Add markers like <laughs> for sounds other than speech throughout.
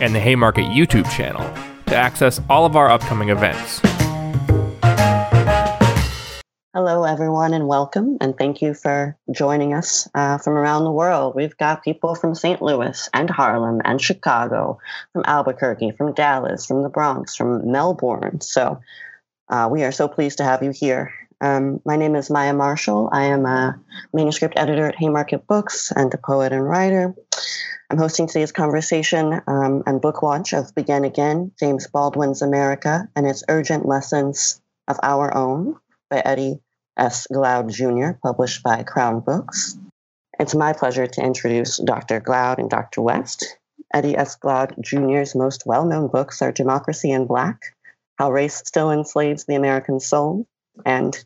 and the Haymarket YouTube channel to access all of our upcoming events. Hello, everyone, and welcome. And thank you for joining us uh, from around the world. We've got people from St. Louis and Harlem and Chicago, from Albuquerque, from Dallas, from the Bronx, from Melbourne. So uh, we are so pleased to have you here. Um, my name is Maya Marshall. I am a manuscript editor at Haymarket Books and a poet and writer. I'm hosting today's conversation um, and book launch of Begin Again, James Baldwin's America and its Urgent Lessons of Our Own by Eddie S. Glaude Jr., published by Crown Books. It's my pleasure to introduce Dr. Glaude and Dr. West. Eddie S. Glaude Jr.'s most well known books are Democracy in Black, How Race Still Enslaves the American Soul, and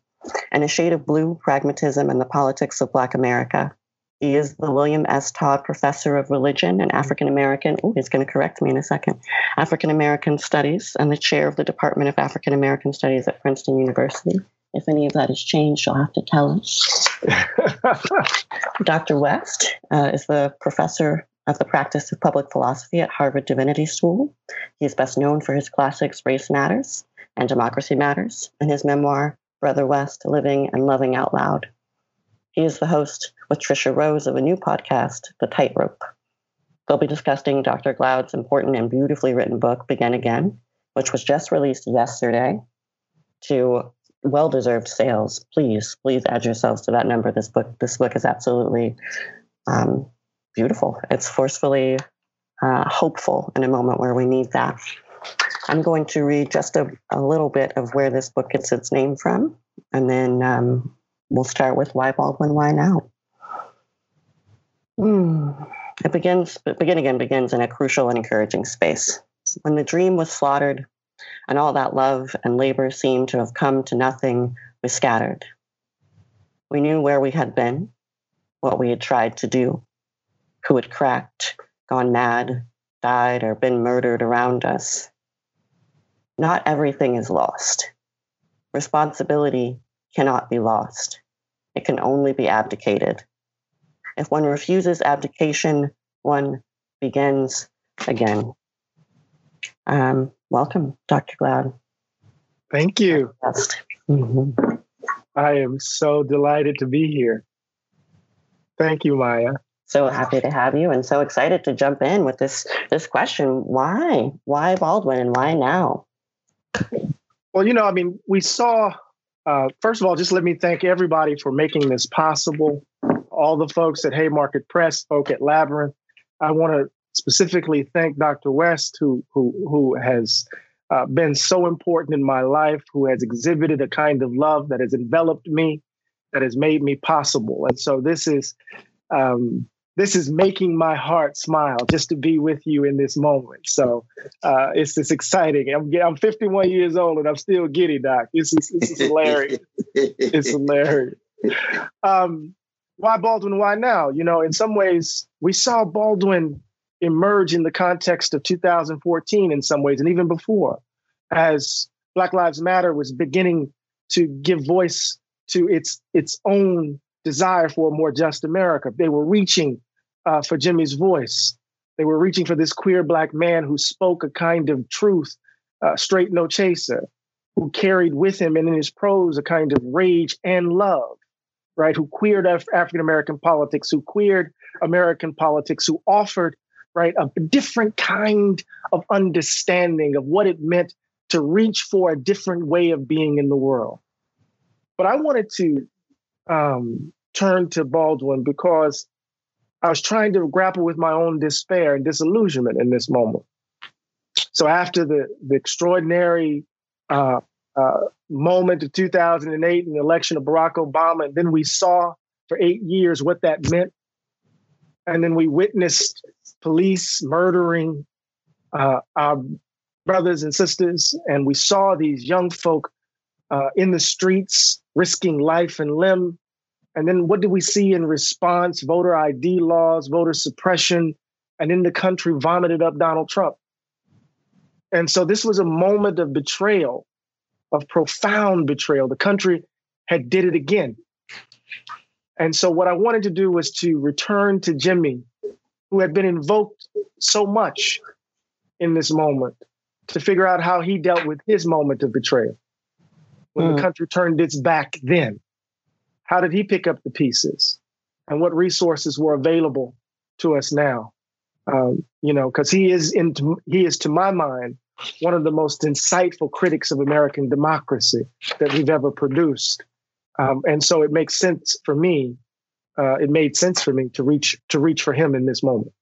In a Shade of Blue Pragmatism and the Politics of Black America. He is the William S. Tod Professor of Religion and African American, oh, he's going to correct me in a second, African American Studies, and the chair of the Department of African American Studies at Princeton University. If any of that has changed, you'll have to tell us. <laughs> Dr. West uh, is the professor of the practice of public philosophy at Harvard Divinity School. He is best known for his classics Race Matters and Democracy Matters, and his memoir, Brother West Living and Loving Out Loud. He is the host with Tricia Rose of a new podcast, The Tightrope. They'll be discussing Dr. Glaude's important and beautifully written book, Begin Again, which was just released yesterday to well-deserved sales. Please, please add yourselves to that number. This book, this book is absolutely um, beautiful. It's forcefully uh, hopeful in a moment where we need that. I'm going to read just a, a, little bit of where this book gets its name from, and then um, we'll start with why Baldwin, why now. Hmm. It begins, begin again begins in a crucial and encouraging space. When the dream was slaughtered, and all that love and labor seemed to have come to nothing, we scattered. We knew where we had been, what we had tried to do, who had cracked, gone mad, died, or been murdered around us. Not everything is lost. Responsibility cannot be lost. It can only be abdicated. If one refuses abdication, one begins again. Um, welcome, Dr. Glaude. Thank you. Mm-hmm. I am so delighted to be here. Thank you, Maya. So happy to have you and so excited to jump in with this this question. Why? Why Baldwin and why now? Well, you know, I mean, we saw uh, first of all, just let me thank everybody for making this possible. All the folks at Haymarket Press, folk at Labyrinth. I want to specifically thank Dr. West, who who who has uh, been so important in my life, who has exhibited a kind of love that has enveloped me, that has made me possible. And so this is um, this is making my heart smile just to be with you in this moment. So uh, it's just exciting. I'm I'm 51 years old and I'm still giddy, Doc. This is this is hilarious. <laughs> it's hilarious. Um, why Baldwin? Why now? You know, in some ways, we saw Baldwin emerge in the context of 2014 in some ways, and even before, as Black Lives Matter was beginning to give voice to its its own desire for a more just America. They were reaching uh, for Jimmy's voice. They were reaching for this queer black man who spoke a kind of truth, uh, straight no chaser, who carried with him and in his prose a kind of rage and love, right? Who queered Af- African American politics, who queered American politics, who offered right? A different kind of understanding of what it meant to reach for a different way of being in the world. But I wanted to um, turn to Baldwin because I was trying to grapple with my own despair and disillusionment in this moment. So after the, the extraordinary uh, uh, moment of 2008 and the election of Barack Obama, and then we saw for eight years what that meant. And then we witnessed police murdering uh, our brothers and sisters, and we saw these young folk uh, in the streets risking life and limb. And then what do we see in response? Voter ID laws, voter suppression, and in the country vomited up Donald Trump. And so this was a moment of betrayal, of profound betrayal. The country had did it again. And so what I wanted to do was to return to Jimmy, who had been invoked so much in this moment, to figure out how he dealt with his moment of betrayal when mm. the country turned its back then. How did he pick up the pieces? And what resources were available to us now? Um, you know, because he is in he is to my mind one of the most insightful critics of American democracy that we've ever produced. Um, and so it makes sense for me. Uh, it made sense for me to reach to reach for him in this moment.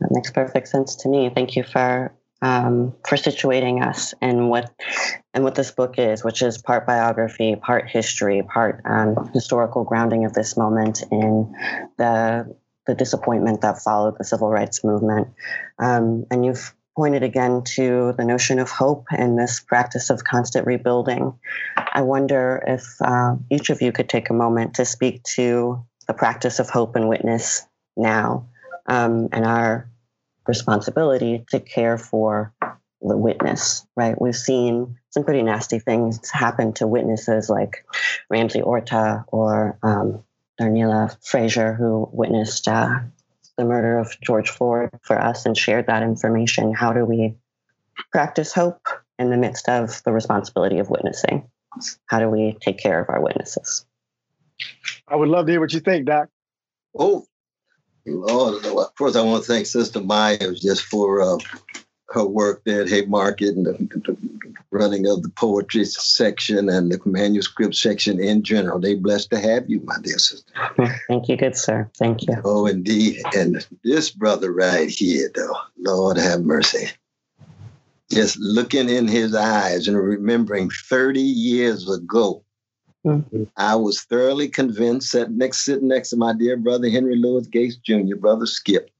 That makes perfect sense to me. Thank you for um, for situating us in what and what this book is, which is part biography, part history, part um, historical grounding of this moment in the the disappointment that followed the civil rights movement. Um, and you've pointed again to the notion of hope and this practice of constant rebuilding. I wonder if uh, each of you could take a moment to speak to the practice of hope and witness now um, and our responsibility to care for the witness, right? We've seen some pretty nasty things happen to witnesses like Ramsey Orta or um, Darnella Frazier, who witnessed uh, the murder of George Floyd for us and shared that information. How do we practice hope in the midst of the responsibility of witnessing? How do we take care of our witnesses? I would love to hear what you think, Doc. Oh, Lord, first I want to thank Sister Myers just for uh, her work there at Haymarket and the, the, running of the poetry section and the manuscript section in general. They blessed to have you, my dear sister. <laughs> Thank you, good sir. Thank you. Oh, indeed. And this brother right here, though, Lord have mercy. Just looking in his eyes and remembering 30 years ago, mm-hmm. I was thoroughly convinced, sitting next, sitting next to my dear brother Henry Louis Gates Jr., brother Skip.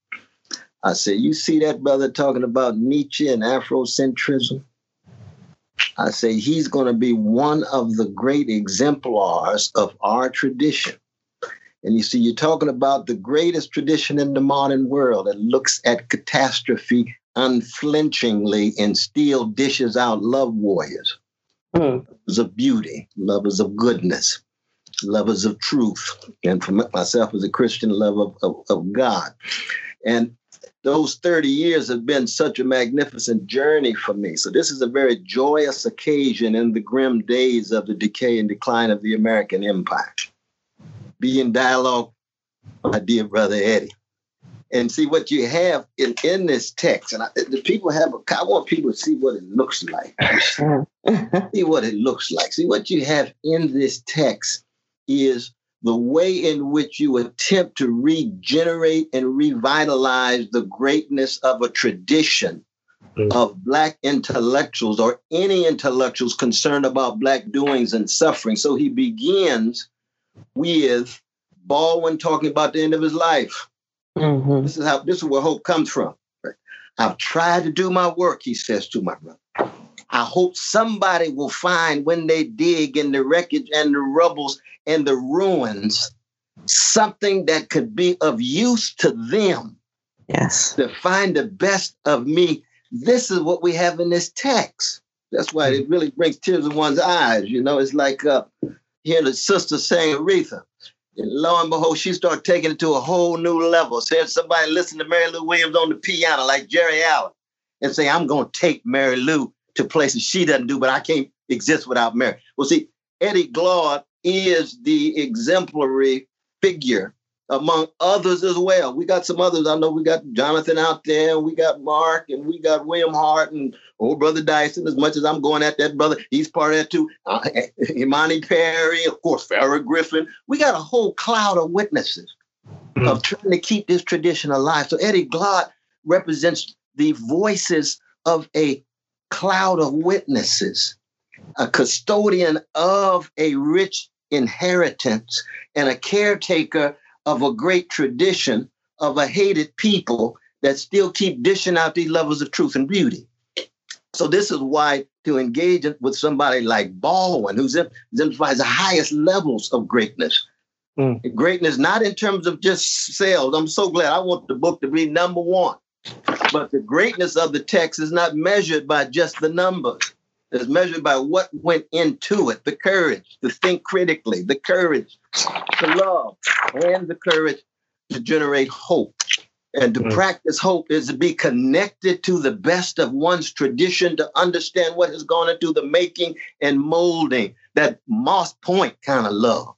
I said, You see that brother talking about Nietzsche and Afrocentrism? I say he's going to be one of the great exemplars of our tradition. And you see, you're talking about the greatest tradition in the modern world that looks at catastrophe unflinchingly and still dishes out love warriors, mm. lovers of beauty, lovers of goodness, lovers of truth, and for myself as a Christian, love of, of, of God. And those 30 years have been such a magnificent journey for me. So, this is a very joyous occasion in the grim days of the decay and decline of the American empire. Be in dialogue, my dear brother Eddie. And see what you have in, in this text. And I, the people have, a, I want people to see what it looks like. <laughs> see what it looks like. See what you have in this text is the way in which you attempt to regenerate and revitalize the greatness of a tradition mm. of Black intellectuals or any intellectuals concerned about Black doings and suffering. So he begins with Baldwin talking about the end of his life. Mm-hmm. This is how this is where hope comes from. I've tried to do my work, he says to my brother. I hope somebody will find when they dig in the wreckage and the rubbles and the ruins something that could be of use to them. Yes. To find the best of me. This is what we have in this text. That's why it really brings tears in one's eyes. You know, it's like uh, hearing the sister saying Aretha. Lo and behold, she started taking it to a whole new level. Said somebody listen to Mary Lou Williams on the piano, like Geri Allen, and say, I'm going to take Mary Lou to places she doesn't do, but I can't exist without Mary. Well, see, Eddie Glaude is the exemplary figure among others as well. We got some others. I know we got Jonathan out there, we got Mark, and we got William Hart, and old brother Dyson. As much as I'm going at that brother, he's part of that too. Uh, <laughs> Imani Perry, of course, Farah Griffin. We got a whole cloud of witnesses mm-hmm. of trying to keep this tradition alive. So Eddie Glaude represents the voices of a cloud of witnesses, a custodian of a rich inheritance, and a caretaker of a great tradition of a hated people that still keep dishing out these levels of truth and beauty. So this is why to engage with somebody like Baldwin, who's exemplifies the highest levels of greatness. Mm. Greatness, not in terms of just sales. I'm so glad. I want the book to be number one. But the greatness of the text is not measured by just the numbers. It's measured by what went into it, the courage to think critically, the courage to love, and the courage to generate hope. And to mm. practice hope is to be connected to the best of one's tradition, to understand what has gone into the making and molding, that Moss Point kind of love,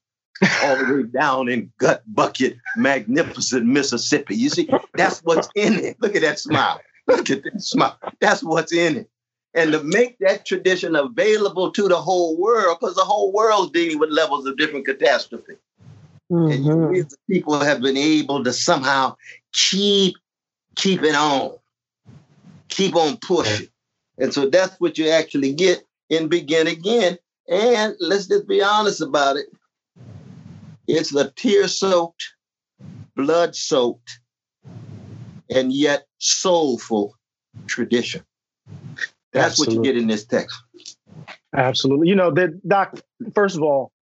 all the way down in Gut Bucket, magnificent Mississippi. You see, that's what's in it. Look at that smile. Look at that smile. That's what's in it. And to make that tradition available to the whole world, because the whole world's dealing with levels of different catastrophe. Mm-hmm. And you, people have been able to somehow keep keeping on, keep on pushing. And so that's what you actually get in Begin Again. And let's just be honest about it. It's the tear soaked, blood soaked, and yet soulful tradition. That's Absolutely. what you get in this text. Absolutely. You know, that Doc, first of all,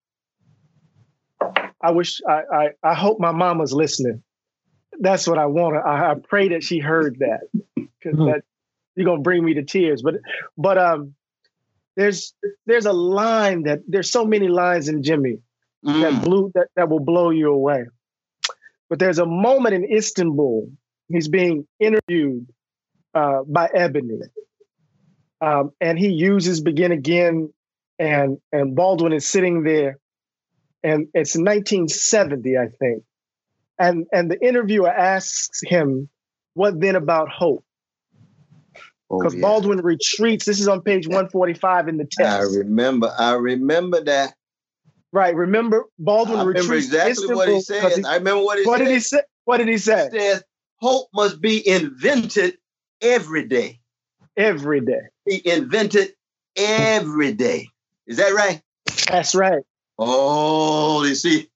I wish I, I, I hope my mama's listening that's what I want. I, I pray that she heard that because mm-hmm. that you're gonna bring me to tears. But but um, there's there's a line that there's so many lines in Jimmy mm. that blew that that will blow you away. But there's a moment in Istanbul. He's being interviewed uh, by Ebony, um, and he uses "Begin Again," and and Baldwin is sitting there, and it's 1970, I think and and the interviewer asks him, "What then about hope?" Because oh, yeah. Baldwin retreats. This is on page 145 in the text. I remember. I remember that. Right. Remember Baldwin I remember retreats. exactly what he said. He, I remember what he what said. Did he say? What did he say? He says hope must be invented every day. Every day. He invented every day. Is that right? That's right. Oh, you see,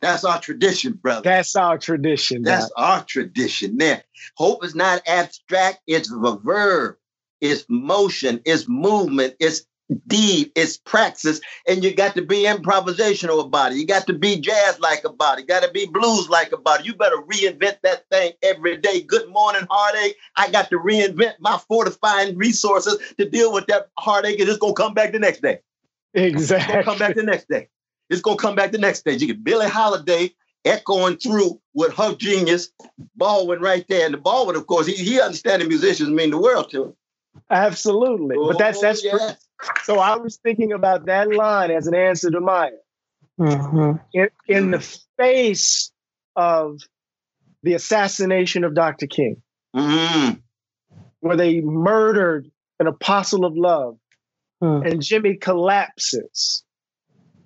that's our tradition, brother. That's our tradition. That's our tradition. There, hope is not abstract. It's a verb. It's motion. It's movement. It's deed. It's praxis. And you got to be improvisational about it. You got to be jazz like about it. You got to be blues like about it. You better reinvent that thing every day. Good morning, heartache. I got to reinvent my fortifying resources to deal with that heartache, and it's gonna come back the next day. Exactly. come back the next day. It's gonna come back the next day. You get Billie Holiday echoing through with her genius, Baldwin right there. And the Baldwin, of course, he, he understands musicians mean the world to him. Absolutely. Oh, but that's oh, that's yes. So I was thinking about that line as an answer to Maya. Mm-hmm. In, in the face of the assassination of Dr. King, mm-hmm. where they murdered an apostle of love, mm. and Jimmy collapses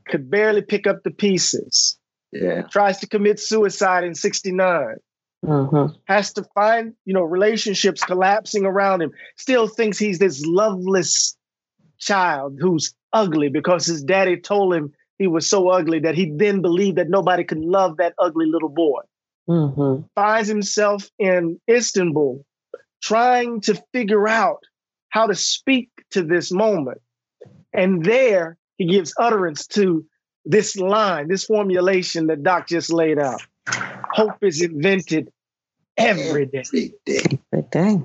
could barely pick up the pieces. Yeah. Tries to commit suicide in 69. Mm-hmm. Has to find, you know, relationships collapsing around him. Still thinks he's this loveless child who's ugly because his daddy told him he was so ugly that he then believed that nobody could love that ugly little boy. Mm-hmm. Finds himself in Istanbul trying to figure out how to speak to this moment. And there he gives utterance to this line, this formulation that Doc just laid out. Hope is invented every day. Every day. Every day.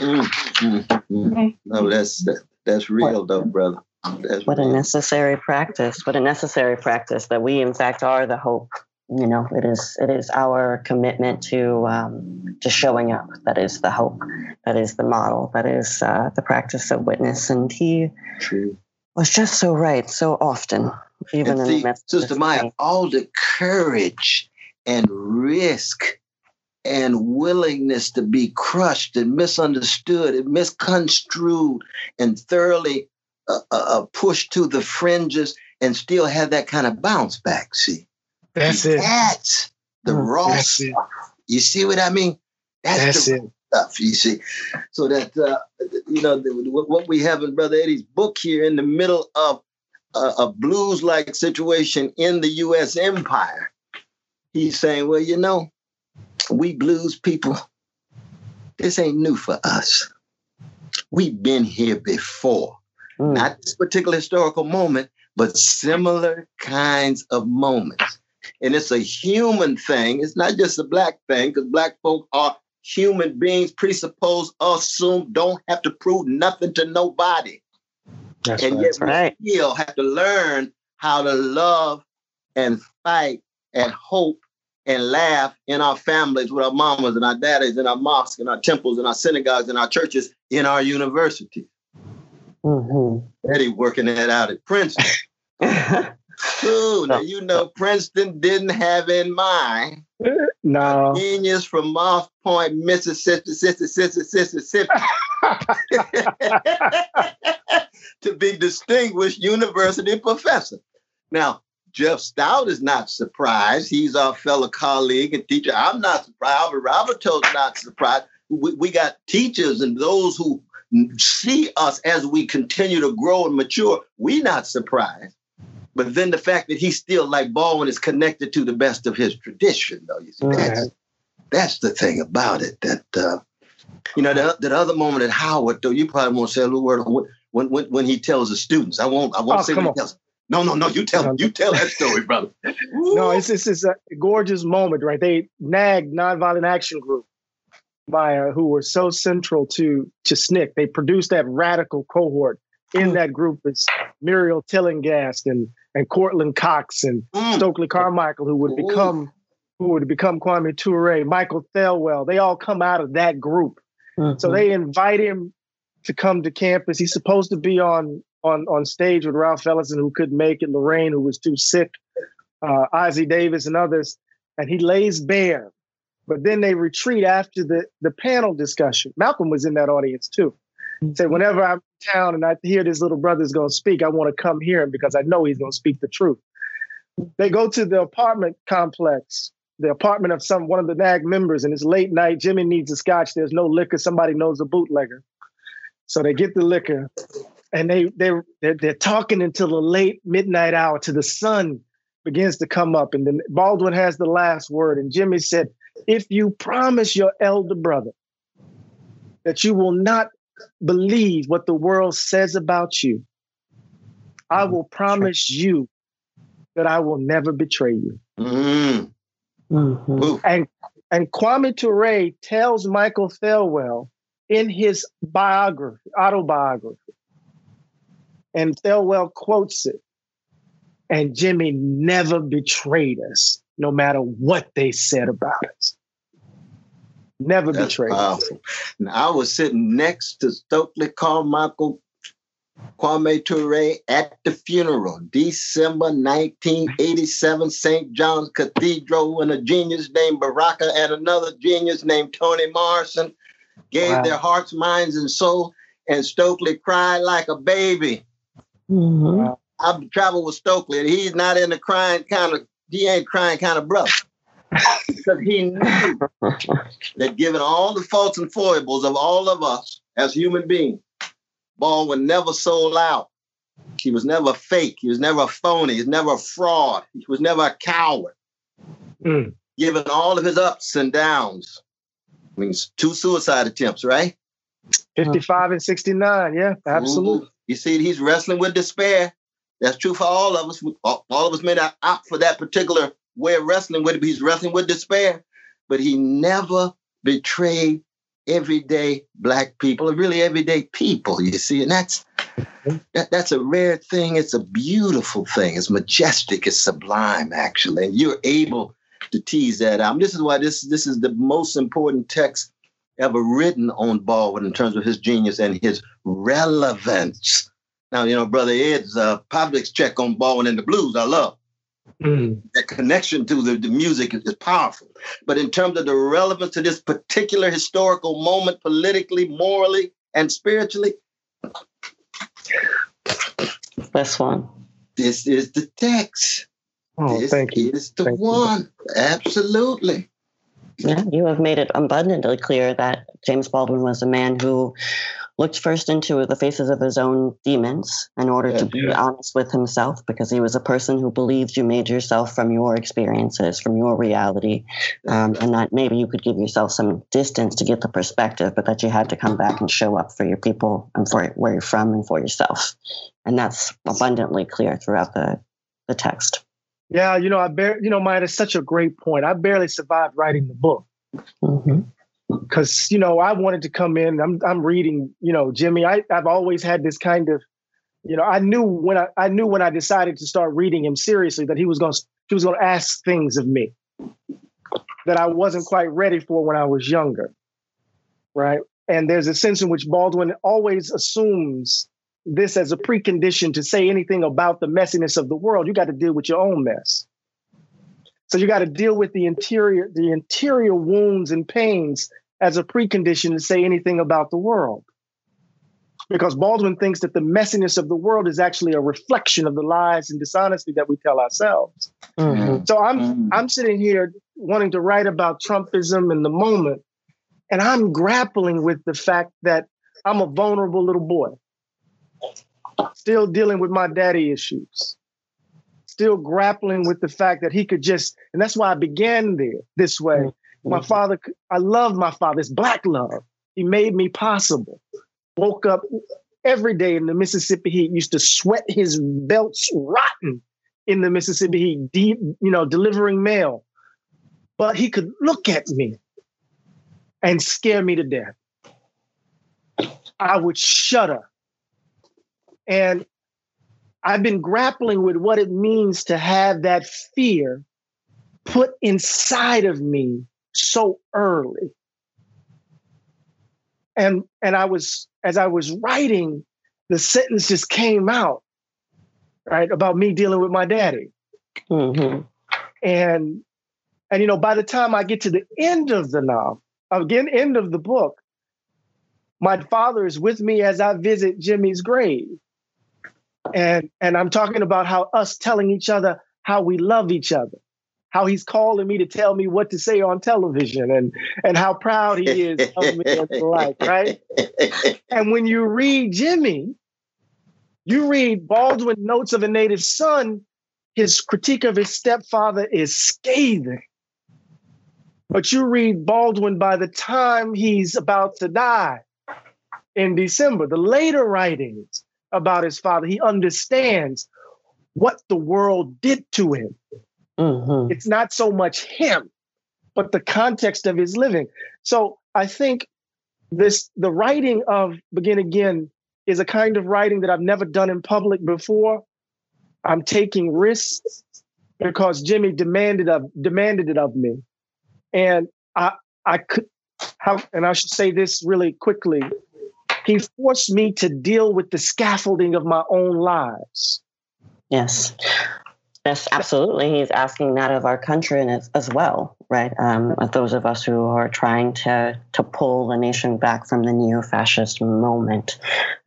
Mm-hmm. No, that's that, that's real what, though, brother. That's what real. a necessary practice. What a necessary practice that we, in fact, are the hope. You know, it is it is our commitment to um, to showing up. That is the hope. That is the model. That is uh, the practice of witness. And he True was just so right so often, even and in the midst. Sister Maya, all the courage and risk and willingness to be crushed and misunderstood and misconstrued and thoroughly uh, uh, uh pushed to the fringes and still have that kind of bounce back. See, that's it. That's the mm, raw that's stuff. It. You see what I mean? That's, that's the, it stuff, you see. So that, uh, you know, the, what we have in Brother Eddie's book here in the middle of a, a blues like situation in the U.S. empire, he's saying, well, you know, we blues people, this ain't new for us. We've been here before. Mm. Not this particular historical moment, but similar kinds of moments. And it's a human thing. It's not just a black thing, because black folk are human beings, presuppose, assume, don't have to prove nothing to nobody. That's and right. yet we right. still have to learn how to love and fight and hope and laugh in our families with our mamas and our daddies in our mosques and our temples and our synagogues and our churches in our universities. Mm-hmm. Eddie working that out at Princeton. <laughs> Ooh, now you know <laughs> Princeton didn't have in mind no genius from Moss Point, Mississippi, Mississippi, Mississippi, <laughs> to be distinguished university professor. Now, Jeff Stout is not surprised. He's our fellow colleague and teacher. I'm not surprised. Albert Raboteau's not surprised. We, we got teachers and those who see us as we continue to grow and mature. We're not surprised. But then the fact that he's still like Baldwin is connected to the best of his tradition, though. You see, that's, that's the thing about it. That uh, you know, that, that other moment at Howard, though, you probably won't say a little word on when when when he tells the students. I won't. I won't oh, say what he tells. No, no, no. You tell you tell that story, brother. <laughs> no, it's it's, it's a gorgeous moment, right? They NAG Nonviolent Action Group, by uh, who were so central to to SNCC. They produced that radical cohort. In mm. that group is Muriel Tillinghast and and Courtland Cox and mm. Stokely Carmichael, who would become who would become Kwame Ture, Michael Thelwell. They all come out of that group. Mm-hmm. So they invite him to come to campus. He's supposed to be on on on stage with Ralph Ellison, who couldn't make it, Lorraine, who was too sick, uh, Davis, and others, and he lays bare. But then they retreat after the the panel discussion. Malcolm was in that audience too. He said, whenever I'm in town and I hear this little brother's going to speak, I want to come hear him because I know he's going to speak the truth. They go to the apartment complex, the apartment of some one of the NAG members, and it's late night. Jimmy needs a scotch. There's no liquor. Somebody knows a bootlegger. So they get the liquor and they they they're, they're talking until the late midnight hour till the sun begins to come up. And then baldwin has the last word. And jimmy said if you promise your elder brother that you will not believe what the world says about you i will promise you that i will never betray you. Mm-hmm. Mm-hmm. and and kwame ture tells michael thelwell in his biography autobiography and Thelwell quotes it. And Jimmy never betrayed us, no matter what they said about us. Never That's betrayed powerful. us. Now, I was sitting next to Stokely Carmichael Kwame Ture at the funeral, December 1987, St. John's Cathedral, when a genius named Baraka and another genius named Toni Morrison gave wow. their hearts, minds, and soul, and Stokely cried like a baby. Mm-hmm. I've traveled with Stokely, and he's not in the crying kind of. He ain't crying kind of brother. because he knew that given all the faults and foibles of all of us as human beings, Baldwin never sold out. He was never fake. He was never a phony. He was never a fraud. He was never a coward. Mm. Given all of his ups and downs, I mean, two suicide attempts, right? 55 and 69. Yeah, absolutely. Ooh. You see, he's wrestling with despair. That's true for all of us. All of us may not opt for that particular way of wrestling with it, he's wrestling with despair. But he never betrayed everyday black people, or really everyday people, you see. And that's that, that's a rare thing. It's a beautiful thing. It's majestic. It's sublime, actually. And you're able to tease that out. This is why this this is the most important text ever written on Baldwin in terms of his genius and his relevance. Now, you know, Brother Ed's uh, public's check on Baldwin and the blues, I love. Mm. That connection to the, the music is, is, powerful. But in terms of the relevance to this particular historical moment, politically, morally, and spiritually, this one. This is the text. Oh, this thank you. is the thank one. You. Absolutely. Yeah, you have made it abundantly clear that James Baldwin was a man who looked first into the faces of his own demons in order yeah, to be yeah. honest with himself, because he was a person who believed you made yourself from your experiences, from your reality, um, and that maybe you could give yourself some distance to get the perspective, but that you had to come back and show up for your people and for where you're from and for yourself. And that's abundantly clear throughout the, the text. Yeah, you know, I bear, you know, Maya, it's such a great point. I barely survived writing the book. Mm-hmm because you know I wanted to come in. I'm I'm reading, you know, Jimmy. I I've always had this kind of, you know, I knew when I I knew when I decided to start reading him seriously that he was going he was going to ask things of me that I wasn't quite ready for when I was younger, right? And there's a sense in which Baldwin always assumes this as a precondition to say anything about the messiness of the world. You got to deal with your own mess. So you got to deal with the interior, the interior wounds and pains as a precondition to say anything about the world. Because Baldwin thinks that the messiness of the world is actually a reflection of the lies and dishonesty that we tell ourselves. Mm-hmm. So I'm mm-hmm. I'm sitting here wanting to write about Trumpism in the moment, and I'm grappling with the fact that I'm a vulnerable little boy, still dealing with my daddy issues still grappling with the fact that he could just, and that's why I began there this way. Mm-hmm. My father, I love my father. It's black love. He made me possible. Woke up every day in the Mississippi heat, used to sweat his belts rotten in the Mississippi heat, deep, you know, delivering mail. But he could look at me and scare me to death. I would shudder. And I've been grappling with what it means to have that fear put inside of me so early. And and I was as I was writing, the sentence just came out, right, about me dealing with my daddy. Mm-hmm. And and you know, by the time I get to the end of the novel, again, end of the book, my father is with me as I visit Jimmy's grave and and i'm talking about how us telling each other how we love each other how he's calling me to tell me what to say on television and and how proud he is of me and the like right? <laughs> And when you read jimmy you read baldwin notes of a native son his critique of his stepfather is scathing. But you read baldwin by the time he's about to die in december the later writings about his father. He understands what the world did to him. Mm-hmm. It's not so much him, but the context of his living. So I think this the writing of Begin Again is a kind of writing that I've never done in public before. I'm taking risks because Jimmy demanded of demanded it of me. And I I could how and I should say this really quickly. He forced me to deal with the scaffolding of my own lives. Yes. Yes, absolutely. He's asking that of our country and as, as well, right? Um, those of us who are trying to to pull the nation back from the neo-fascist moment,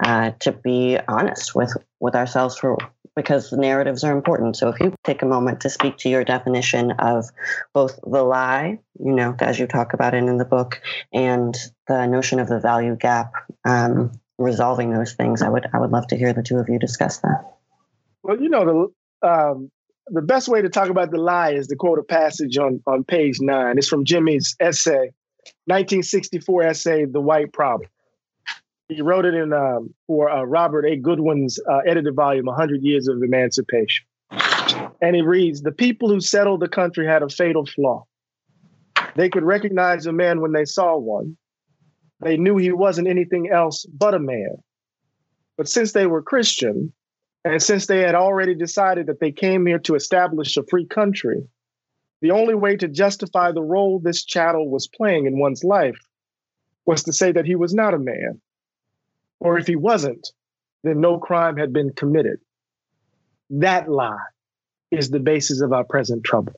uh, to be honest with with ourselves for because the narratives are important. So if you take a moment to speak to your definition of both the lie, you know, as you talk about it in the book, and the notion of the value gap, um, resolving those things, I would I would love to hear the two of you discuss that. Well, you know, the um, the best way to talk about the lie is to quote a passage on on page nine. It's from Jimmy's essay, 1964 essay, "The White Problem." He wrote it in um, for uh, Robert A. Goldwin's uh, edited volume, 100 Years of Emancipation. And it reads The people who settled the country had a fatal flaw. They could recognize a man when they saw one. They knew he wasn't anything else but a man. But since they were Christian, and since they had already decided that they came here to establish a free country, the only way to justify the role this chattel was playing in one's life was to say that he was not a man or if he wasn't, then no crime had been committed. That lie is the basis of our present trouble.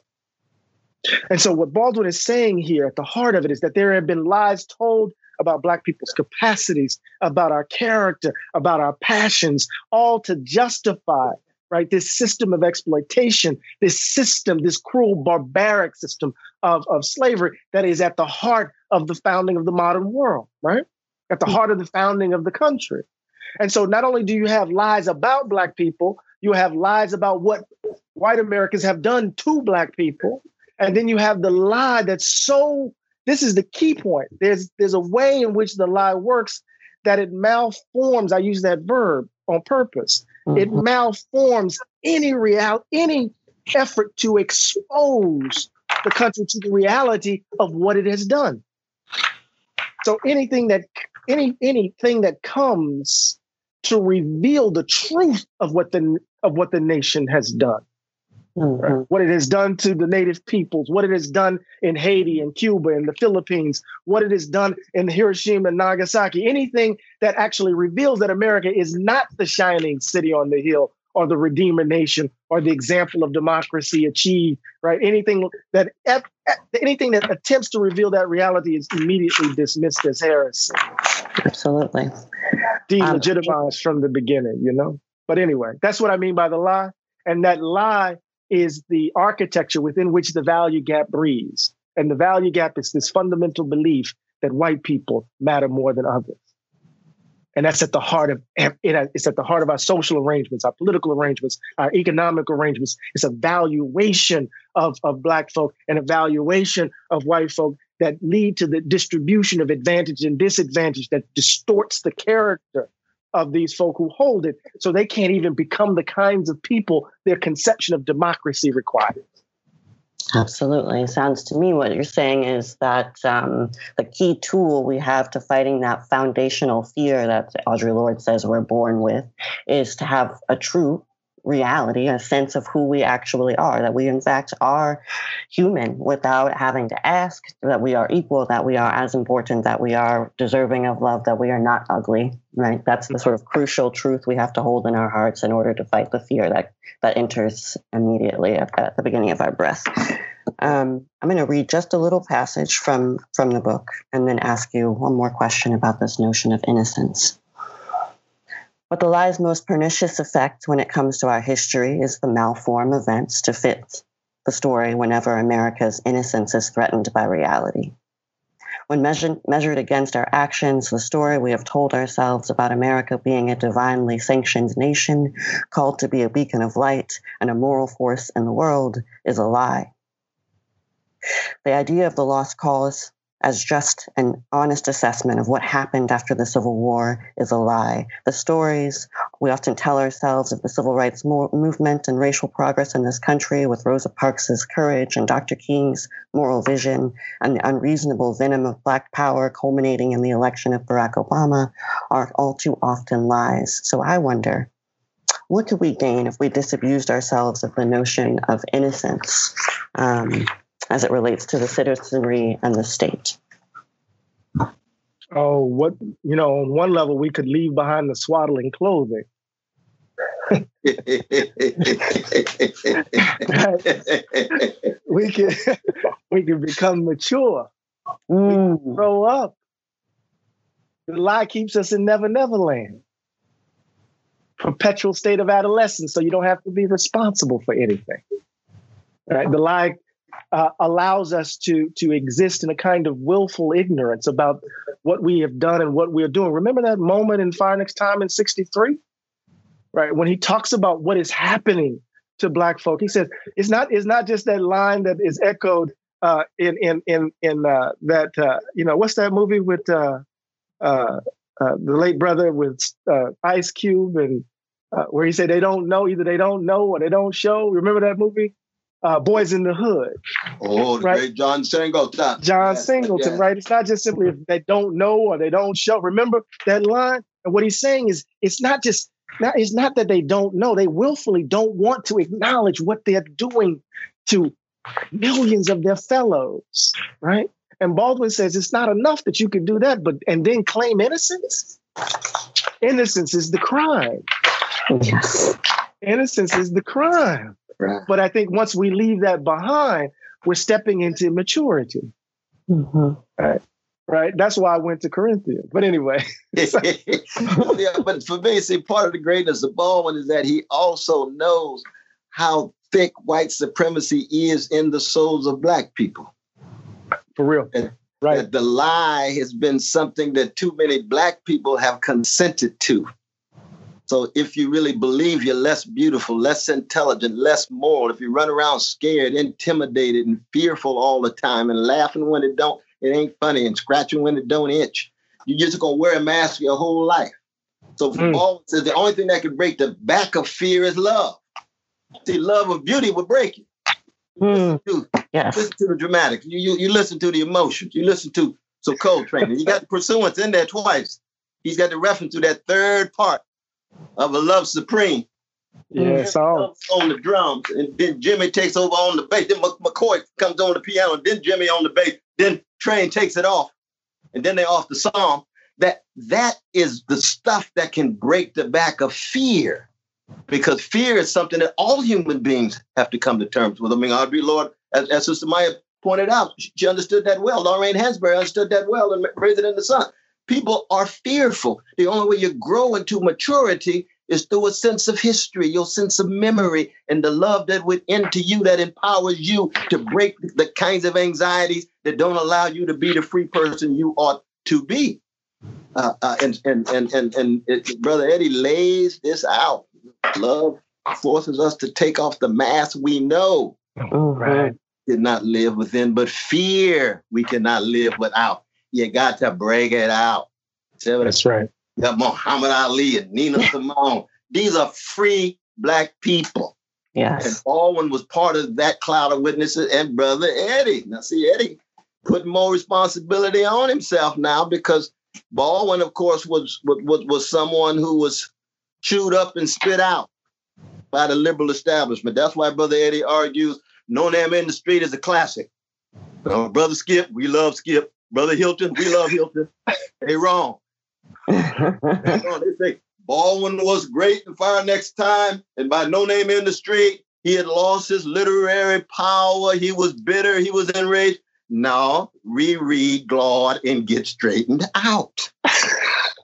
And so, what Baldwin is saying here at the heart of it is that there have been lies told about Black people's capacities, about our character, about our passions, all to justify right this system of exploitation, this system, this cruel, barbaric system of, of slavery that is at the heart of the founding of the modern world, right? At the heart of the founding of the country. And so not only do you have lies about black people, you have lies about what white Americans have done to black people. And then you have the lie that's so this is the key point. There's there's a way in which the lie works that it malforms. I use that verb on purpose. Mm-hmm. It malforms any real any effort to expose the country to the reality of what it has done. So anything that any anything that comes to reveal the truth of what the of what the nation has done. Mm-hmm. Right? What it has done to the native peoples, what it has done in Haiti and Cuba and the Philippines, what it has done in Hiroshima and Nagasaki, anything that actually reveals that America is not the shining city on the hill or the Redeemer Nation or the example of democracy achieved, right? Anything that anything that attempts to reveal that reality is immediately dismissed as heresy. Absolutely. Delegitimized um, from the beginning, you know? But anyway, that's what I mean by the lie. And that lie is the architecture within which the value gap breathes. And the value gap is this fundamental belief that white people matter more than others. And that's at the heart of it. Uh, it's at the heart of our social arrangements, our political arrangements, our economic arrangements. It's a valuation of, of black folk and a valuation of white folk that lead to the distribution of advantage and disadvantage that distorts the character of these folk who hold it. So they can't even become the kinds of people their conception of democracy requires. Absolutely. Sounds to me what you're saying is that um, the key tool we have to fighting that foundational fear that Audre Lorde says we're born with is to have a true reality, a sense of who we actually are, that we in fact are human without having to ask, that we are equal, that we are as important, that we are deserving of love, that we are not ugly, right? That's the sort of crucial truth we have to hold in our hearts in order to fight the fear that, that enters immediately at, at the beginning of our breath. Um, I'm going to read just a little passage from, from the book and then ask you one more question about this notion of innocence. But the lie's most pernicious effect when it comes to our history is the malform events to fit the story whenever America's innocence is threatened by reality. When measured, measured against our actions, the story we have told ourselves about America being a divinely sanctioned nation, called to be a beacon of light and a moral force in the world, is a lie. The idea of the lost cause as just an honest assessment of what happened after the Civil War is a lie. The stories we often tell ourselves of the civil rights mo- movement and racial progress in this country with Rosa Parks' courage and Dr. King's moral vision and the unreasonable venom of Black power culminating in the election of Barack Obama are all too often lies. So I wonder what could we gain if we disabused ourselves of the notion of innocence? Um, as it relates to the citizenry and the state? Oh, what, you know, on one level, we could leave behind the swaddling clothing. <laughs> we can we can become mature. Mm. We grow up. The lie keeps us in Never Never Land. Perpetual state of adolescence, so you don't have to be responsible for anything. Right? The lie uh, allows us to to exist in a kind of willful ignorance about what we have done and what we are doing. Remember that moment in Next Time in '63, right? When he talks about what is happening to Black folk, he says it's not it's not just that line that is echoed uh, in in in in uh, that uh, you know what's that movie with uh, uh, the late brother with Ice Cube and where he said they don't know either they don't know or they don't show. Remember that movie? Uh, Boys in the Hood. Oh, right? great John Singleton. John yes, Singleton, yes. right? It's not just simply if they don't know or they don't show. Remember that line? And what he's saying is it's not just not, it's not that they don't know, they willfully don't want to acknowledge what they're doing to millions of their fellows, right? And Baldwin says it's not enough that you can do that, but and then claim innocence. Innocence is the crime. Yes. Innocence is the crime. Right. But I think once we leave that behind, we're stepping into maturity. Mm-hmm. Right. Right. That's why I went to Corinthians. But anyway. <laughs> yeah, but for me, see, part of the greatness of Baldwin is that he also knows how thick white supremacy is in the souls of black people. For real. And, Right. That the lie has been something that too many black people have consented to. So if you really believe you're less beautiful, less intelligent, less moral, if you run around scared, intimidated, and fearful all the time and laughing when it don't, it ain't funny, and scratching when it don't itch, you're just gonna wear a mask your whole life. So mm. Paul says the only thing that can break the back of fear is love. See, love of beauty will break you. Mm. Listen, to, yes. listen to the dramatics. You, you you listen to the emotions. You listen to so Coltrane. you got the pursuance in there twice. He's got the reference to that third part of a love supreme. Yeah, mm-hmm. so on the drums, and then Jimmy takes over on the bass. Then McCoy comes on the piano, then Jimmy on the bass. Then Train takes it off, and then they off the song. That that is the stuff that can break the back of fear, because fear is something that all human beings have to come to terms with. I mean, Audre Lorde, as, as Sister Maya pointed out, she understood that well. Lorraine Hansberry understood that well, and Raisin in the sun. People are fearful. The only way you grow into maturity is through a sense of history, your sense of memory, and the love that went into you that empowers you to break the kinds of anxieties that don't allow you to be the free person you ought to be. Uh, uh, and and and and and it, brother Eddie lays this out. Love forces us to take off the mask we know. Oh, right. Did not live within, but fear we cannot live without. You got to break it out. That's right. You got Muhammad Ali and Nina Simone. These are free black people. Yes. And Baldwin was part of that cloud of witnesses and brother Eddie. Now see, Eddie putting more responsibility on himself now because Baldwin, of course, was was was someone who was chewed up and spit out by the liberal establishment. That's why Brother Eddie argues No Name in the Street is a classic. Uh, Brother Skip, we love Skip. Brother Hilton, we love Hilton. they wrong. they say Baldwin was great and fire next time, and by no name in the street, he had lost his literary power. He was bitter. He was enraged. Now reread Glaude and get straightened out.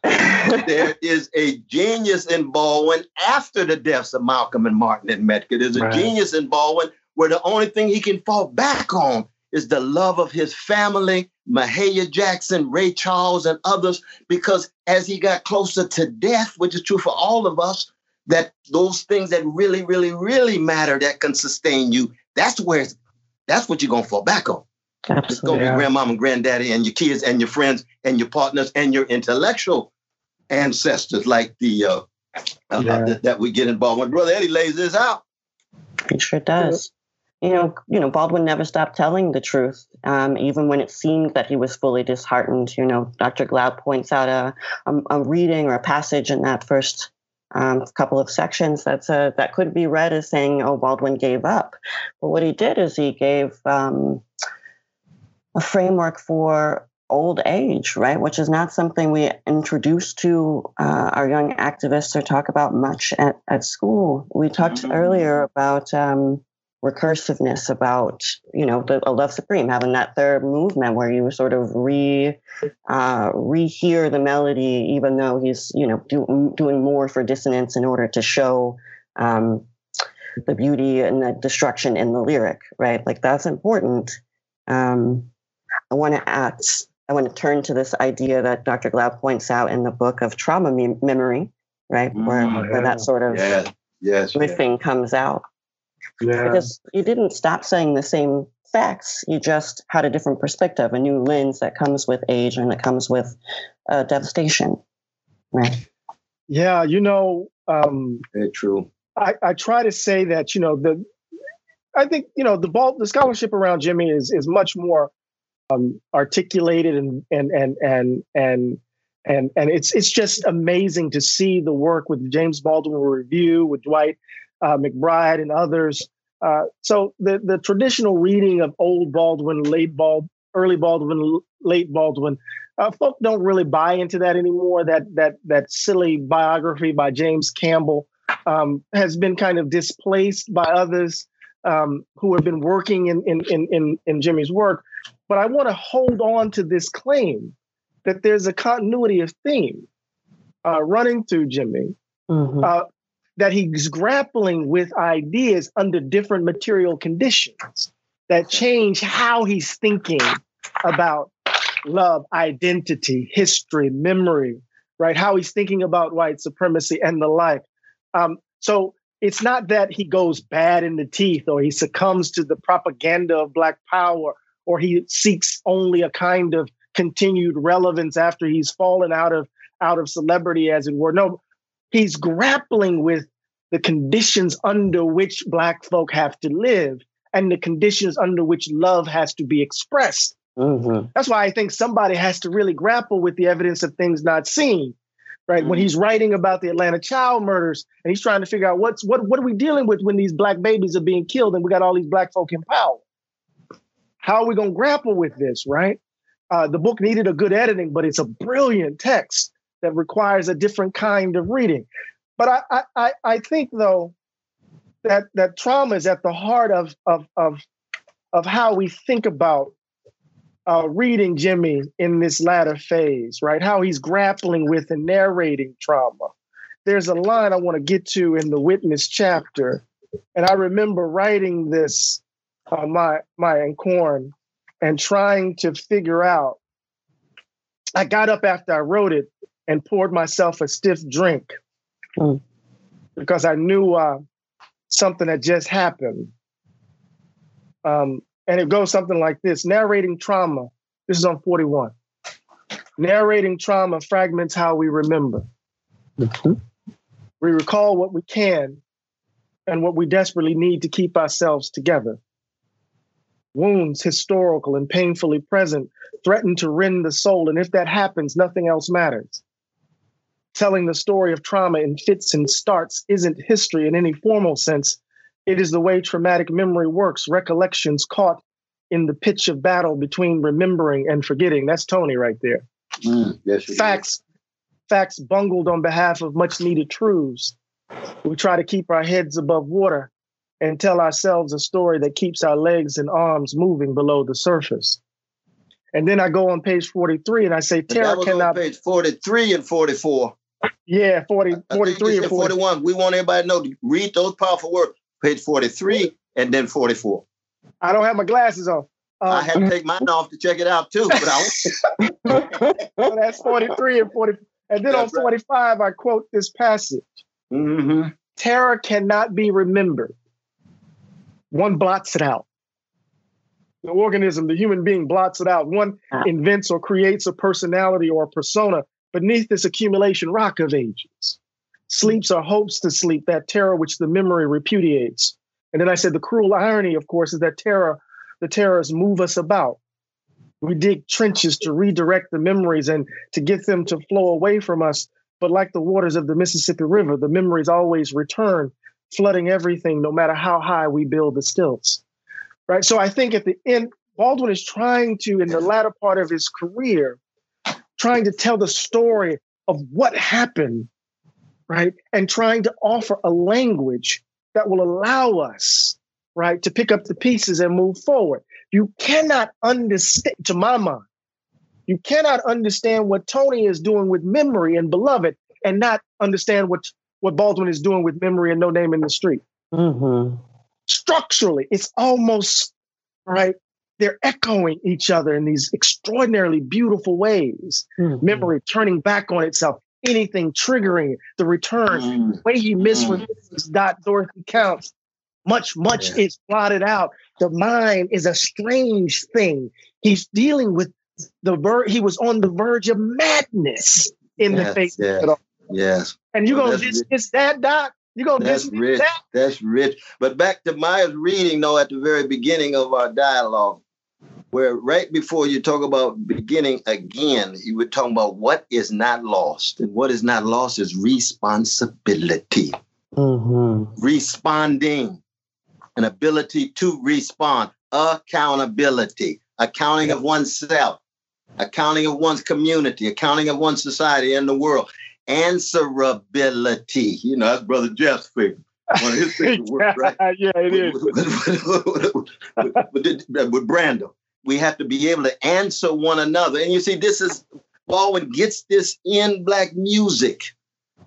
there is a genius in Baldwin after the deaths of Malcolm and Martin and Medgar. There's a right. genius in Baldwin where the only thing he can fall back on is the love of his family, Mahalia Jackson, Ray Charles, and others, because as he got closer to death, which is true for all of us, that those things that really, really, really matter that can sustain you, that's where that's what you're gonna fall back on. Absolutely. It's gonna be grandmama and granddaddy and your kids and your friends and your partners and your intellectual ancestors like the uh, uh, yeah. uh, that, that we get involved with. Brother Eddie lays this out. He sure does you know, you know, Baldwin never stopped telling the truth, um, even when it seemed that he was fully disheartened. You know, Dr. Glaude points out a, a, a reading or a passage in that first um, couple of sections that's a, that could be read as saying, "Oh, Baldwin gave up," but what he did is he gave um, a framework for old age, right? Which is not something we introduce to uh, our young activists or talk about much at, at school. We talked mm-hmm. earlier about um, recursiveness about you know the a love supreme having that third movement where you sort of re uh, rehear the melody even though he's you know do, doing more for dissonance in order to show um, the beauty and the destruction in the lyric right? Like that's important. Um, i want to act i want to turn to this idea that dr glaude points out in the book of trauma me- memory right? Where, mm, where that sort of yeah. yes, riffing yes. comes out yeah. Because you didn't stop saying the same facts. You just had a different perspective, a new lens that comes with age and that comes with uh, devastation. Right. Yeah, you know, um, very true. I, I try to say that you know the, I think you know the ball, the scholarship around Jimmy is is much more um, articulated and and and and and and and it's it's just amazing to see the work with James Baldwin Review with Dwight uh, McBride and others. Uh, so the the traditional reading of old Baldwin, late Bald, early Baldwin, late Baldwin, uh, folk don't really buy into that anymore. That that that silly biography by James Campbell um, has been kind of displaced by others um, who have been working in, in in in in Jimmy's work. But I want to hold on to this claim that there's a continuity of theme uh, running through Jimmy. Mm-hmm. Uh, that he's grappling with ideas under different material conditions that change how he's thinking about love, identity, history, memory, right? How he's thinking about white supremacy and the like. Um, so it's not that he goes bad in the teeth or he succumbs to the propaganda of Black power or he seeks only a kind of continued relevance after he's fallen out of out of celebrity, as it were. No, he's grappling with the conditions under which Black folk have to live and the conditions under which love has to be expressed. Mm-hmm. That's why I think somebody has to really grapple with the evidence of things not seen. Right. Mm-hmm. When he's writing about the Atlanta child murders and he's trying to figure out what's what what are we dealing with when these black babies are being killed and we got all these black folk in power. How are we going to grapple with this, right? Uh, the book needed a good editing, but it's a brilliant text that requires a different kind of reading. But I, I, I think though that that trauma is at the heart of of of of how we think about uh, reading Jimmy in this latter phase, right? How he's grappling with and narrating trauma. There's a line I want to get to in the witness chapter, and I remember writing this uh, my my corn and trying to figure out. I got up after I wrote it and poured myself a stiff drink mm. because I knew uh, something had just happened. Um, and it goes something like this narrating trauma. This is on 41. Narrating trauma fragments how we remember. Mm-hmm. We recall what we can and what we desperately need to keep ourselves together. Wounds, historical and painfully present, threaten to rend the soul. And if that happens, nothing else matters. Telling the story of trauma in fits and starts isn't history in any formal sense. It is the way traumatic memory works, recollections caught in the pitch of battle between remembering and forgetting. That's Tony right there. Mm, yes, facts, facts bungled on behalf of much needed truths. We try to keep our heads above water and tell ourselves a story that keeps our legs and arms moving below the surface. And then I go on page 43 and I say, terror cannot. page 43 and 44. Yeah, 40, 43 and 41. We want everybody to know to read those powerful words. Page 43 and then 44. I don't have my glasses on. Um, I had to take mine off to check it out too. But I... so <laughs> <laughs> that's 43 and 40. And then that's on 45, right. I quote this passage. Mm-hmm. Terror cannot be remembered one blots it out. The organism, the human being blots it out. One ah. invents or creates a personality or a persona beneath this accumulation rock of ages. Sleeps or hopes to sleep, that terror which the memory repudiates. And then I said the cruel irony, of course, is that terror, the terrors move us about. We dig trenches to redirect the memories and to get them to flow away from us. But like the waters of the Mississippi River, the memories always return flooding everything, no matter how high we build the stilts. Right. So I think at the end, Baldwin is trying to, in the latter part of his career, trying to tell the story of what happened, right? And trying to offer a language that will allow us, right, to pick up the pieces and move forward. You cannot understand, to my mind, you cannot understand what Tony is doing with memory and beloved and not understand what what Baldwin is doing with memory and no name in the street. Mm-hmm. Structurally, it's almost right. They're echoing each other in these extraordinarily beautiful ways. Mm-hmm. Memory turning back on itself, anything triggering the return. Mm-hmm. The way he misremembers mm-hmm. Dot Dorothy Counts. Much, much yeah. is blotted out. The mind is a strange thing. He's dealing with the ver- he was on the verge of madness in yes, the face yes. of it all. Yes. And you're gonna dismiss that, Doc? You're gonna That's dismiss rich. that? That's rich. But back to Maya's reading, though, at the very beginning of our dialogue, where right before you talk about beginning again, you were talking about what is not lost. And what is not lost is responsibility. Mm-hmm. Responding, an ability to respond, accountability, accounting of oneself, accounting of one's community, accounting of one's society and the world answerability. You know, that's Brother Jeff's favorite. One of his favorite words, right? <laughs> yeah, it is. <laughs> with, with Brandom, we have to be able to answer one another. And you see, this is Baldwin gets this in black music.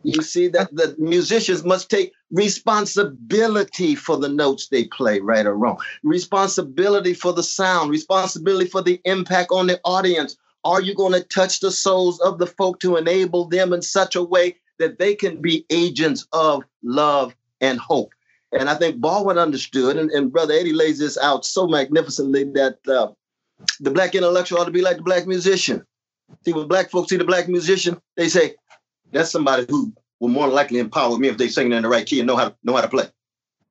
You see that the musicians must take responsibility for the notes they play, right or wrong, responsibility for the sound, responsibility for the impact on the audience, Are you going to touch the souls of the folk to enable them in such a way that they can be agents of love and hope? And I think Baldwin understood, and, and Brother Eddie lays this out so magnificently that uh, the black intellectual ought to be like the black musician. See, when black folks see the black musician, they say, that's somebody who will more likely empower me if they sing in the right key and know how to know how to play.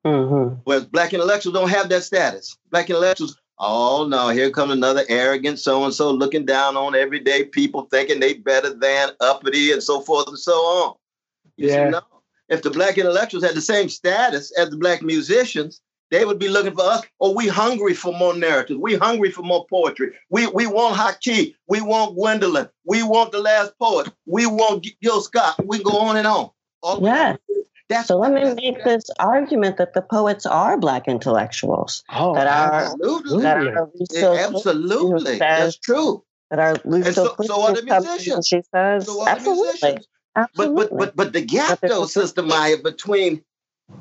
Mm-hmm. Whereas black intellectuals don't have that status. Black intellectuals, oh no, here comes another arrogant so and so looking down on everyday people, thinking they better than uppity and so forth and so on. You yeah. See, no. If the black intellectuals had the same status as the black musicians, they would be looking for us. or we hungry for more narratives. We hungry for more poetry. We we want Haki. We want Gwendolyn. We want the last poet. We want Gil Scott. We go on and on. All yeah. That's so let me make this argument that the poets are black intellectuals. Oh, that are absolutely. That are yeah, absolutely. Eh, says, That's true. That are so, so are the musicians. She says so absolutely. Absolutely. But but but but the gap though, Sister Maya, between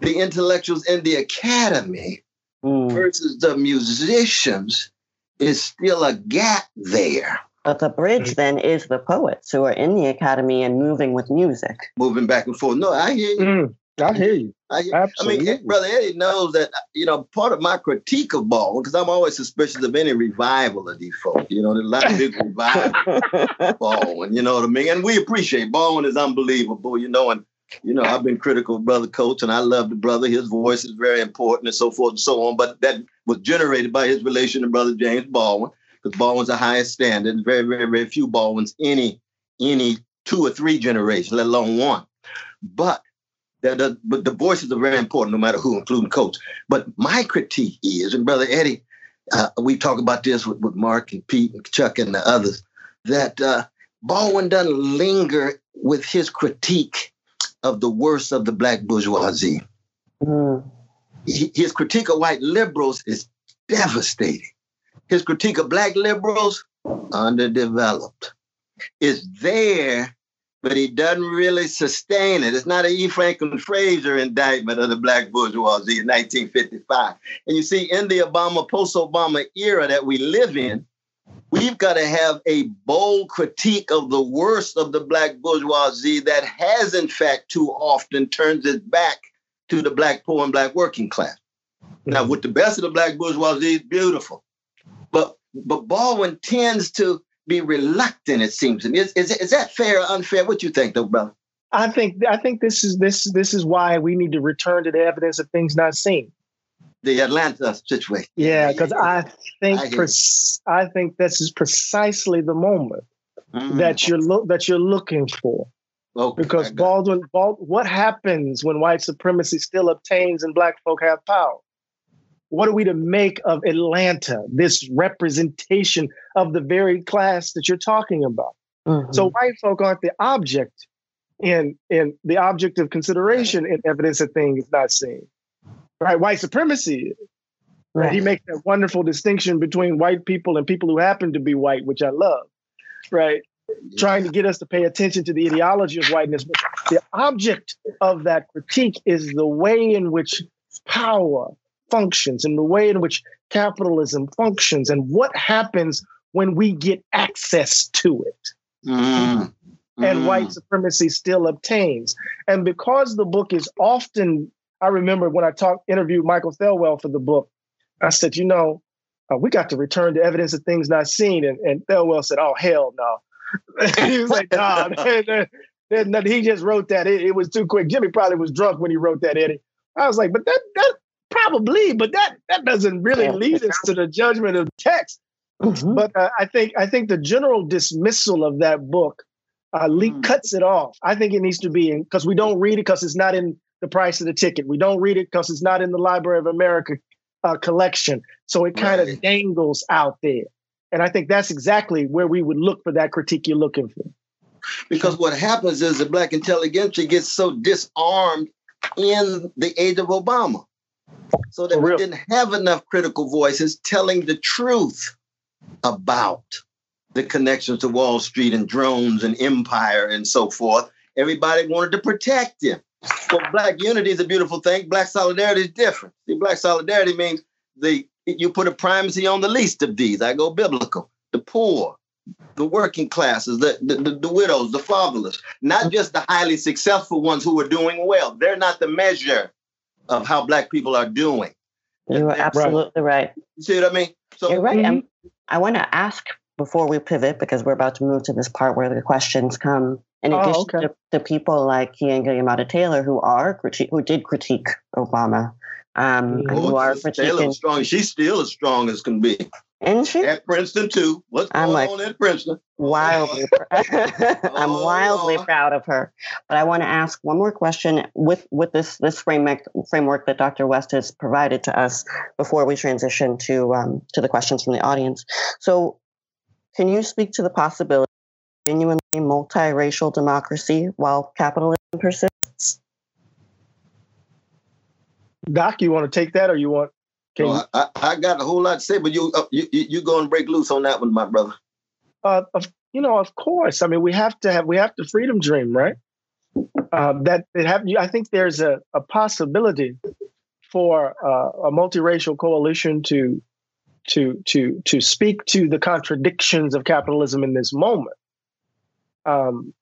the intellectuals in the academy mm. versus the musicians is still a gap there. But the bridge then is the poets who are in the academy and moving with music. Moving back and forth. No, I hear you. Mm, I hear you. I, hear, Absolutely. I mean, Brother Eddie knows that, you know, part of my critique of Baldwin, because I'm always suspicious of any revival of these folks. You know, there's a lot of big <laughs> revival Baldwin, you know what I mean? And we appreciate Baldwin is unbelievable, you know, and you know, I've been critical of Brother Coates, and I love the brother. His voice is very important, and so forth and so on. But that was generated by his relation to Brother James Baldwin, because Baldwin's the highest standard. Very, very, very few Baldwins any any two or three generations, let alone one. But the, the, but the voices are very important, no matter who, including Coates. But my critique is, and Brother Eddie, uh, we talk about this with, with Mark and Pete and Chuck and the others, that uh, Baldwin doesn't linger with his critique of the worst of the black bourgeoisie. Mm. His critique of white liberals is devastating. His critique of black liberals, underdeveloped. It's there, but he doesn't really sustain it. It's not an E. Franklin Frazier indictment of the black bourgeoisie in 1955. And you see, in the Obama, post Obama era that we live in, We've got to have a bold critique of the worst of the black bourgeoisie that has, in fact, too often turns its back to the black poor and black working class. Now, with the best of the black bourgeoisie, beautiful. But but Baldwin tends to be reluctant, it seems to me. Is, is, is that fair or unfair? What you think, though, brother? I think I think this is this this is why we need to return to the evidence of things not seen the Atlanta situation. Yeah, because I think I, pres- I, think this is precisely the moment mm. that you're lo- that you're looking for. Okay, because Baldwin, Bald, what happens when white supremacy still obtains and black folk have power? What are we to make of Atlanta, this representation of the very class that you're talking about? Mm-hmm. So white folk aren't the object in in the object of consideration in evidence of things not seen right? White supremacy. Right. He makes that wonderful distinction between white people and people who happen to be white, which I love. Right. Yeah. Trying to get us to pay attention to the ideology of whiteness. But the object of that critique is the way in which power functions and the way in which capitalism functions and what happens when we get access to it. Mm. And mm. white supremacy still obtains. And because the book is often I remember when I talked, interviewed Michael Thelwell for the book, I said, you know, uh, we got to return to evidence of things not seen. And, and Thelwell said, oh, hell no. <laughs> he was like, nah, <laughs> he just wrote that. It, it, was too quick. Jimmy probably was drunk when he wrote that, Eddie. I was like, but that, that probably, but that, that doesn't really lead us to the judgment of text. Mm-hmm. But uh, I think I think the general dismissal of that book uh, mm. cuts it off. I think it needs to be in because we don't read it because it's not in the price of the ticket. We don't read it because it's not in the Library of America uh, collection. So it kind of right. dangles out there. And I think that's exactly where we would look for that critique you're looking for. Because what happens is the black intelligentsia gets so disarmed in the age of Obama. So that we didn't have enough critical voices telling the truth about the connections to Wall Street and drones and empire and so forth. Everybody wanted to protect him. Well, black unity is a beautiful thing. Black solidarity is different. See, black solidarity means the you put a primacy on the least of these. I go biblical. The poor, the working classes, the, the, the, the widows, the fatherless, not just the highly successful ones who are doing well. They're not the measure of how Black people are doing. You are absolutely right. right. You see what I mean? So, You're right. Mm-hmm. I want to ask before we pivot, because we're about to move to this part where the questions come. In oh, addition oh, okay. to, to, people like Keeanga-Yamahtta Taylor, who are who did critique Obama, um, oh, who are critiquing. strong. She's still as strong as can be. And she at Princeton too. What's I'm going like, on at Princeton? Wildly, <laughs> I'm oh, wildly proud of her. But I want to ask one more question with with this this framework framework that Dr. West has provided to us before we transition to um, to the questions from the audience. So, can you speak to the possibility of genuinely multiracial democracy while capitalism persists? Doc, you want to take that, or you want well, I, I, got a whole lot to say, but you uh, you you go and break loose on that one, my brother. Uh, of, you know, of course. I mean, we have to have we have the freedom dream, right? Uh, that it have. I think there's a, a possibility for uh, a multiracial coalition to to to to speak to the contradictions of capitalism in this moment. Um,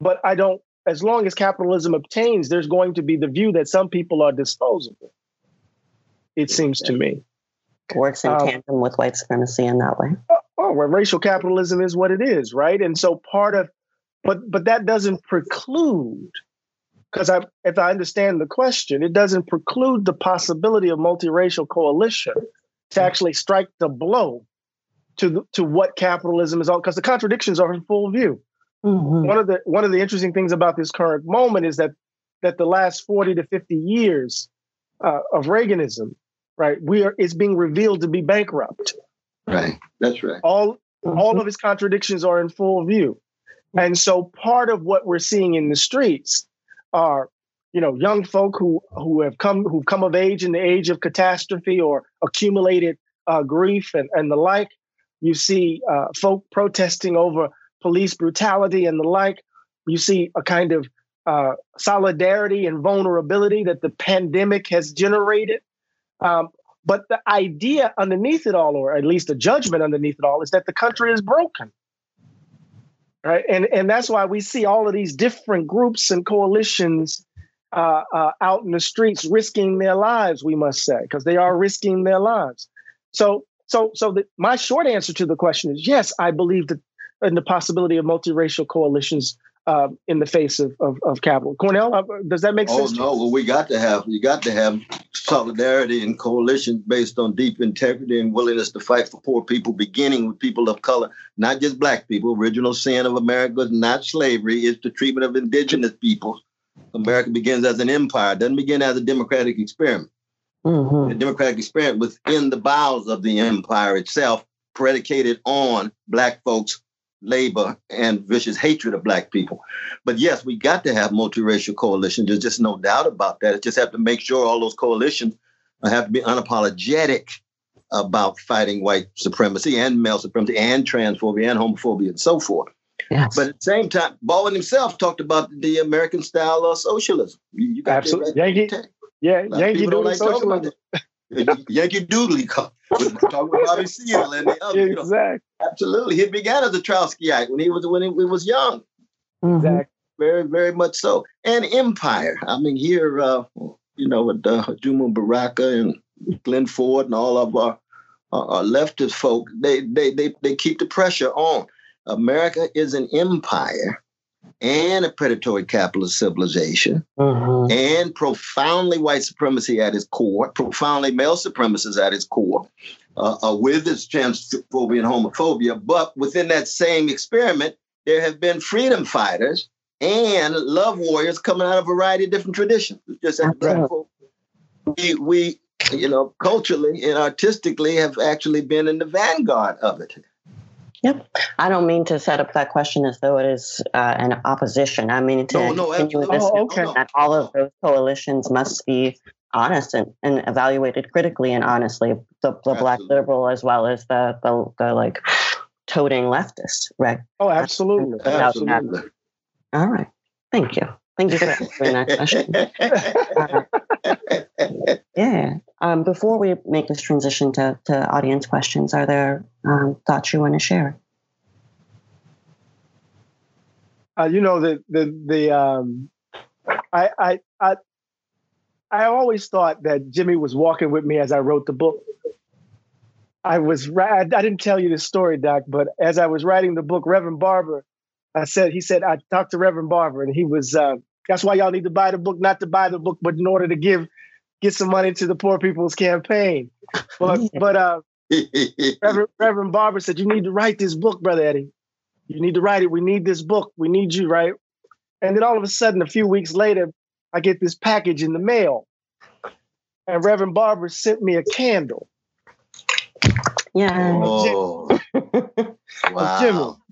but I don't. As long as capitalism obtains, there's going to be the view that some people are disposable it seems to me. Works in um, tandem with white supremacy in that way. Oh, oh, well, racial capitalism is what it is, right? And so part of, but but that doesn't preclude, because I, if I understand the question, it doesn't preclude the possibility of multiracial coalition to actually strike the blow to the, to what capitalism is all, because the contradictions are in full view. Mm-hmm. One of the one of the interesting things about this current moment is that that the last forty to fifty years uh, of Reaganism right? We are it's being revealed to be bankrupt. Right. That's right. All mm-hmm. all of his contradictions are in full view. And so part of what we're seeing in the streets are, you know, young folk who who have come who've come of age in the age of catastrophe or accumulated uh, grief and, and the like. You see uh, folk protesting over police brutality and the like. You see a kind of uh, solidarity and vulnerability that the pandemic has generated. Um, but the idea underneath it all, or at least the judgment underneath it all, is that the country is broken. Right. And, and that's why we see all of these different groups and coalitions uh, uh, out in the streets risking their lives, we must say, because they are risking their lives. So, so, so the, my short answer to the question is yes, I believe that in the possibility of multiracial coalitions uh, in the face of, of, of capital. Cornell, uh, does that make oh, sense? Oh no, well we got to have you got to have solidarity and coalition based on deep integrity and willingness to fight for poor people, beginning with people of color, not just black people. Original sin of America is not slavery; it's the treatment of indigenous people. America begins as an empire; doesn't begin as a democratic experiment. Mm-hmm. A democratic experiment within the bowels of the empire itself, predicated on black folks labor and vicious hatred of black people. But yes, we got to have multiracial coalitions. There's just no doubt about that. It just have to make sure all those coalitions have to be unapologetic about fighting white supremacy and male supremacy and transphobia and homophobia and so forth. Yes. But at the same time, Baldwin himself talked about the American style of socialism. You, you Absolutely. Yankee, yeah, Yankee Doodle like socialism. <laughs> Yankee Doodle, talking about Bobby Seale and the other. Exactly. You know, absolutely. He began as a Trotskyite when he was when he, was young. Mm-hmm. Exactly. Very, very much so. And empire. I mean, here, uh, you know, with uh, Ajamu Baraka and Glen Ford and all of our, our leftist folk, they, they, they, they keep the pressure on. America is an empire and a predatory capitalist civilization mm-hmm. and profoundly white supremacy at its core, profoundly male supremacy at its core, uh, uh, with its transphobia and homophobia. But within that same experiment, there have been freedom fighters and love warriors coming out of a variety of different traditions. Just we, we, you know, culturally and artistically have actually been in the vanguard of it. Yep. I don't mean to set up that question as though it is uh, an opposition. I mean to no, no, continue this oh, okay. that all of those coalitions must be honest and, and evaluated critically and honestly, the, the black liberal as well as the, the, the like toting leftist, right? Oh, absolutely. absolutely. All right. Thank you. Thank you for answering that question. uh, <laughs> yeah. Um, before we make this transition to, to audience questions, are there um, thoughts you want to share? uh, you know the the the um, I I I I always thought that Jimmy was walking with me as I wrote the book. I was I didn't tell you this story, Doc, but as I was writing the book, Reverend Barber, I said he said I talked to Reverend Barber, and he was uh, that's why y'all need to buy the book, not to buy the book, but in order to give get some money to the poor people's campaign. But <laughs> but uh, Reverend, <laughs> Reverend Barber said you need to write this book, brother Eddie. You need to write it. We need this book. We need you, right? And then all of a sudden, a few weeks later, I get this package in the mail, and Reverend Barber sent me a candle. Yeah. Oh, <laughs> wow. Jimmy.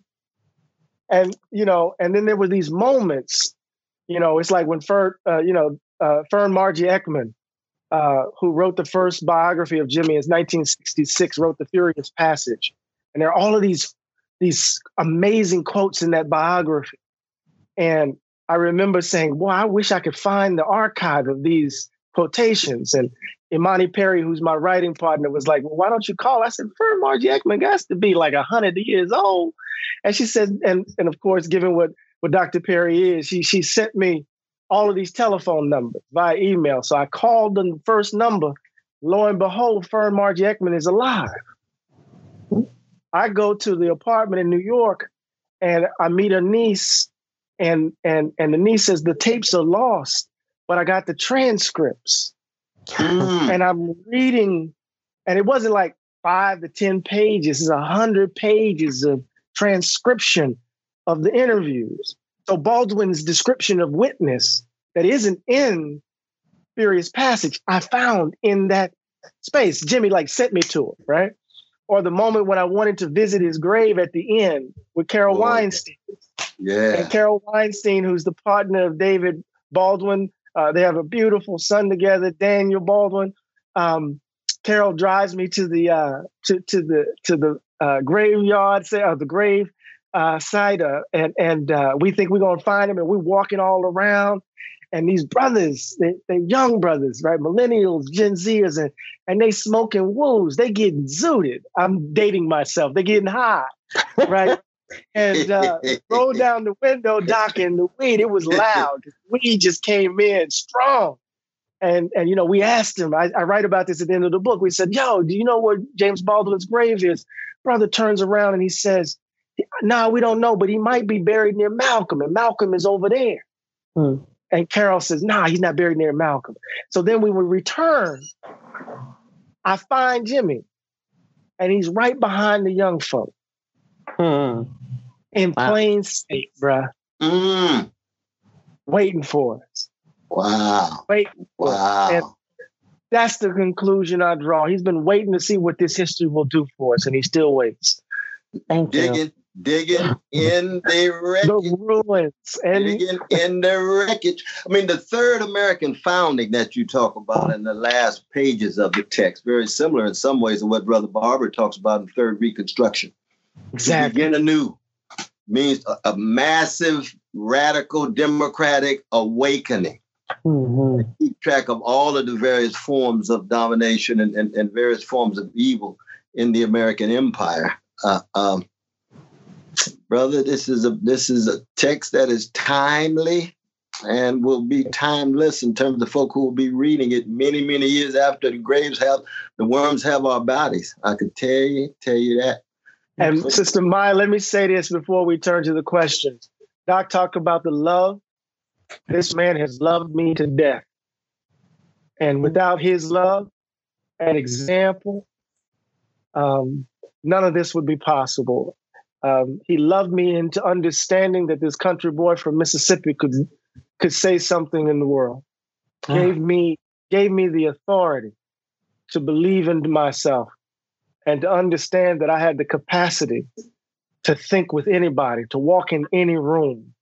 And you know, and then there were these moments. You know, it's like when Fern, uh, you know, uh, Fern Marja Eckman, uh, who wrote the first biography of Jimmy in 1966, wrote The Furious Passage. And there are all of these, these amazing quotes in that biography. And I remember saying, Well, I wish I could find the archive of these quotations. And Imani Perry, who's my writing partner, was like, Well, why don't you call? I said, Fern Marja Eckman has to be like 100 years old. And she said, and, and of course, given what, what Dr. Perry is, she, she sent me all of these telephone numbers via email. So I called the first number. Lo and behold, Fern Marja Eckman is alive. I go to the apartment in New York and I meet a niece, and and and the niece says the tapes are lost, but I got the transcripts. Mm. And I'm reading, and it wasn't like five to 10 pages, it's a hundred pages of transcription of the interviews. So Baldwin's description of witness that isn't in Furious Passage, I found in that space. Jimmy like sent me to it, right? Or the moment when I wanted to visit his grave at the end with Carol Oh. Weinstein. Yeah. And Carol Weinstein, who's the partner of David Baldwin, uh, they have a beautiful son together, Daniel Baldwin. Um, Carol drives me to the uh, to to the to the uh, graveyard, say, uh, the grave uh, site, uh, and and uh, we think we're gonna find him, and we're walking all around, and these brothers, they, they're young brothers, right, millennials, Gen Zers, and and they smoking woos, they getting zooted. I'm dating myself. They getting high, right? <laughs> and uh, roll <laughs> down the window, Doc, and the weed, it was loud. Weed just came in strong. And, and you know, we asked him, I, I write about this at the end of the book. We said, Yo, do you know where James Baldwin's grave is? Brother turns around and he says, No, we don't know, but he might be buried near Malcolm, and Malcolm is over there. Hmm. And Carol says, Nah, he's not buried near Malcolm. So then we would return. I find Jimmy, and he's right behind the young folk Hmm. In Wow. plain sight, bruh, Mm. waiting for us. Wow. Waiting for us. Wow. that's the conclusion I draw. He's been waiting to see what this history will do for us, and he still waits. Thank you. Digging, digging in the The wreckage. ruins. And Digging in the wreckage. I mean, the third American founding that you talk about in the last pages of the text, very similar in some ways to what Brother Barber talks about in Third Reconstruction. To exactly. begin anew means a, a massive, radical, democratic awakening. Mhm. Keep track of all of the various forms of domination and, and, and various forms of evil in the American empire. Uh, um, brother, this is a this is a text that is timely and will be timeless in terms of folk who will be reading it many, many years after the graves have the worms have our bodies. I could tell you, tell you that. And Sister Maya, let me say this before we turn to the questions. Doc talked about the love. This man has loved me to death. And without his love and example, um, none of this would be possible. Um, he loved me into understanding that this country boy from Mississippi could could say something in the world. Gave me gave me the authority to believe in myself and to understand that I had the capacity to think with anybody, to walk in any room,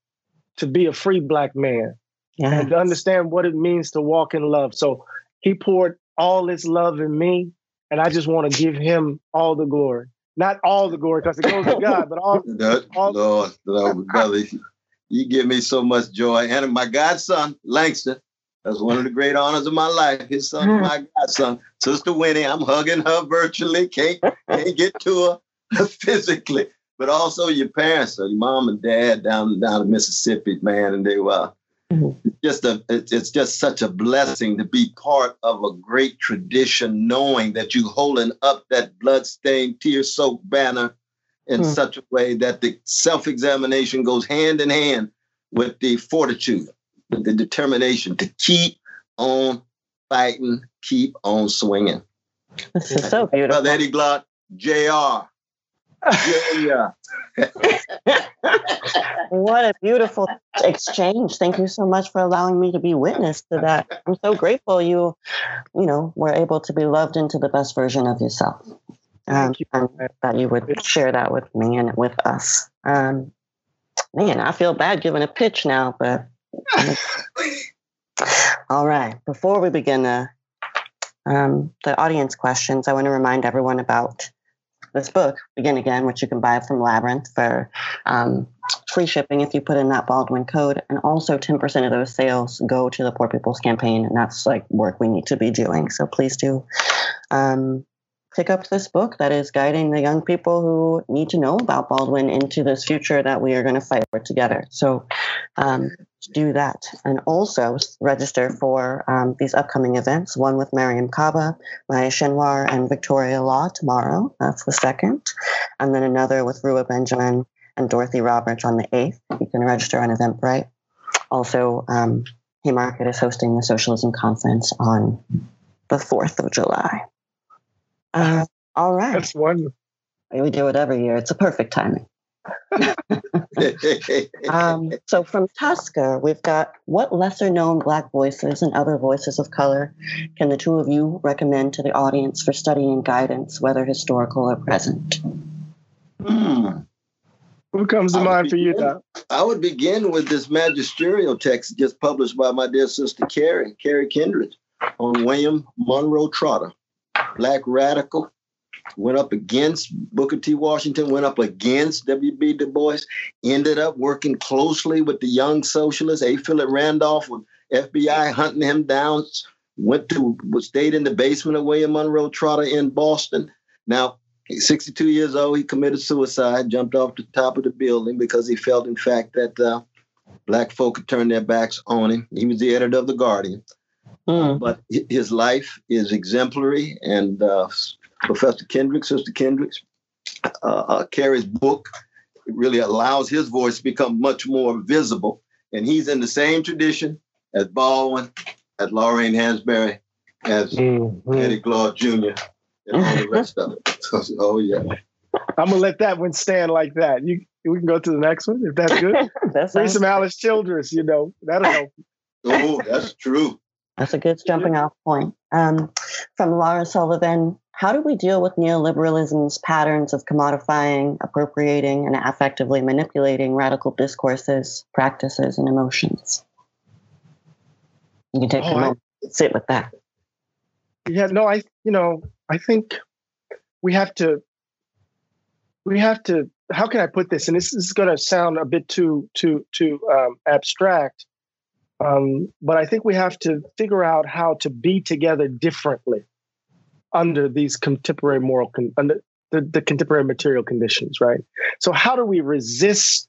to be a free black man, Yeah. and to understand what it means to walk in love. So he poured all his love in me, and I just want to give him all the glory. Not all the glory because it goes to God, but all <laughs> That, all- Lord, Lord, brother, you give me so much joy. And my godson, Langston, that's one of the great honors of my life. His son, is my godson, Sister Winnie. I'm hugging her virtually. Can't can't get to her physically, but also your parents, so your mom and dad down down in Mississippi, man, and they were mm-hmm. just a it's just such a blessing to be part of a great tradition, knowing that you holding up that bloodstained, tear-soaked banner in mm-hmm. such a way that the self-examination goes hand in hand with the fortitude, with the determination to keep on fighting, keep on swinging. This is so beautiful. Brother Eddie Glaude, JR. Yeah. what a beautiful exchange. Thank you so much for allowing me to be witness to that. I'm so grateful you, you know, were able to be loved into the best version of yourself. Um, you. and that you would share that with me and with us. Um, man, I feel bad giving a pitch now, but <laughs> all right. Before we begin the um, the audience questions, I want to remind everyone about this book, Begin Again, which you can buy from Labyrinth for um, free shipping if you put in that Baldwin code. And also 10% of those sales go to the Poor People's Campaign. And that's like work we need to be doing. So please do um, pick up this book that is guiding the young people who need to know about Baldwin into this future that we are going to fight for together. So um, do that. And also register for um, these upcoming events one with Mariame Kaba, Maya Schenwar, and Victoria Law tomorrow. That's the second. And then another with Ruha Benjamin and Dorothy Roberts on the 8th. You can register on Eventbrite. Also, um, Haymarket is hosting the Socialism Conference on the 4th of July. Uh, all right. That's wonderful. We do it every year. It's a perfect timing. <laughs> um, so from Tusker, we've got what lesser known Black voices and other voices of color can the two of you recommend to the audience for study and guidance, whether historical or present? Hmm. Who comes to mind for you, Doc? I would begin with this magisterial text just published by my dear sister Carrie, Carrie Kindred, on William Monroe Trotter, Black radical, went up against Booker T. Washington, went up against W.B. Du Bois, ended up working closely with the young socialists, A. Philip Randolph, with FBI hunting him down, went to, stayed in the basement of William Monroe Trotter in Boston. Now, he's 62 years old, he committed suicide, jumped off the top of the building because he felt, in fact, that uh, black folk had turned their backs on him. He was the editor of The Guardian. Mm. But his life is exemplary, and uh, Professor Kendricks, Sister Kendricks, uh, uh, Carrie's book really allows his voice to become much more visible. And he's in the same tradition as Baldwin, as Lorraine Hansberry, as mm-hmm. Eddie Glaude Jr., and all the rest of it. <laughs> So, oh, yeah. I'm gonna let that one stand like that. You we can go to the next one if that's good. <laughs> that's Bring some Alice Childress, you know, that'll help. <laughs> oh, that's true. That's a good jumping off point. Um, from Laura Sullivan, how do we deal with neoliberalism's patterns of commodifying, appropriating, and affectively manipulating radical discourses, practices, and emotions? You can take oh, a moment, I, sit with that. Yeah, no, I, you know, I think we have to, we have to. How can I put this? And this, is going to sound a bit too, too, too um, abstract. Um, but I think we have to figure out how to be together differently under these contemporary moral, con- under the, the contemporary material conditions, right? So, how do we resist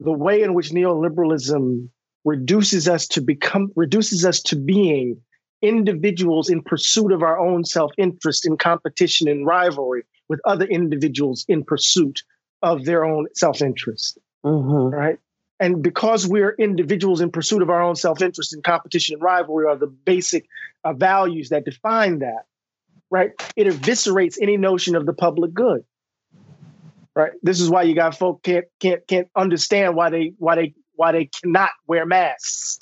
the way in which neoliberalism reduces us to become, reduces us to being individuals in pursuit of our own self interest in competition and rivalry with other individuals in pursuit of their own self interest, mm-hmm. right? And because we're individuals in pursuit of our own self interest and competition and rivalry are the basic uh, values that define that, right? It eviscerates any notion of the public good. Right. This is why you got folk can't can't can't understand why they why they why they cannot wear masks.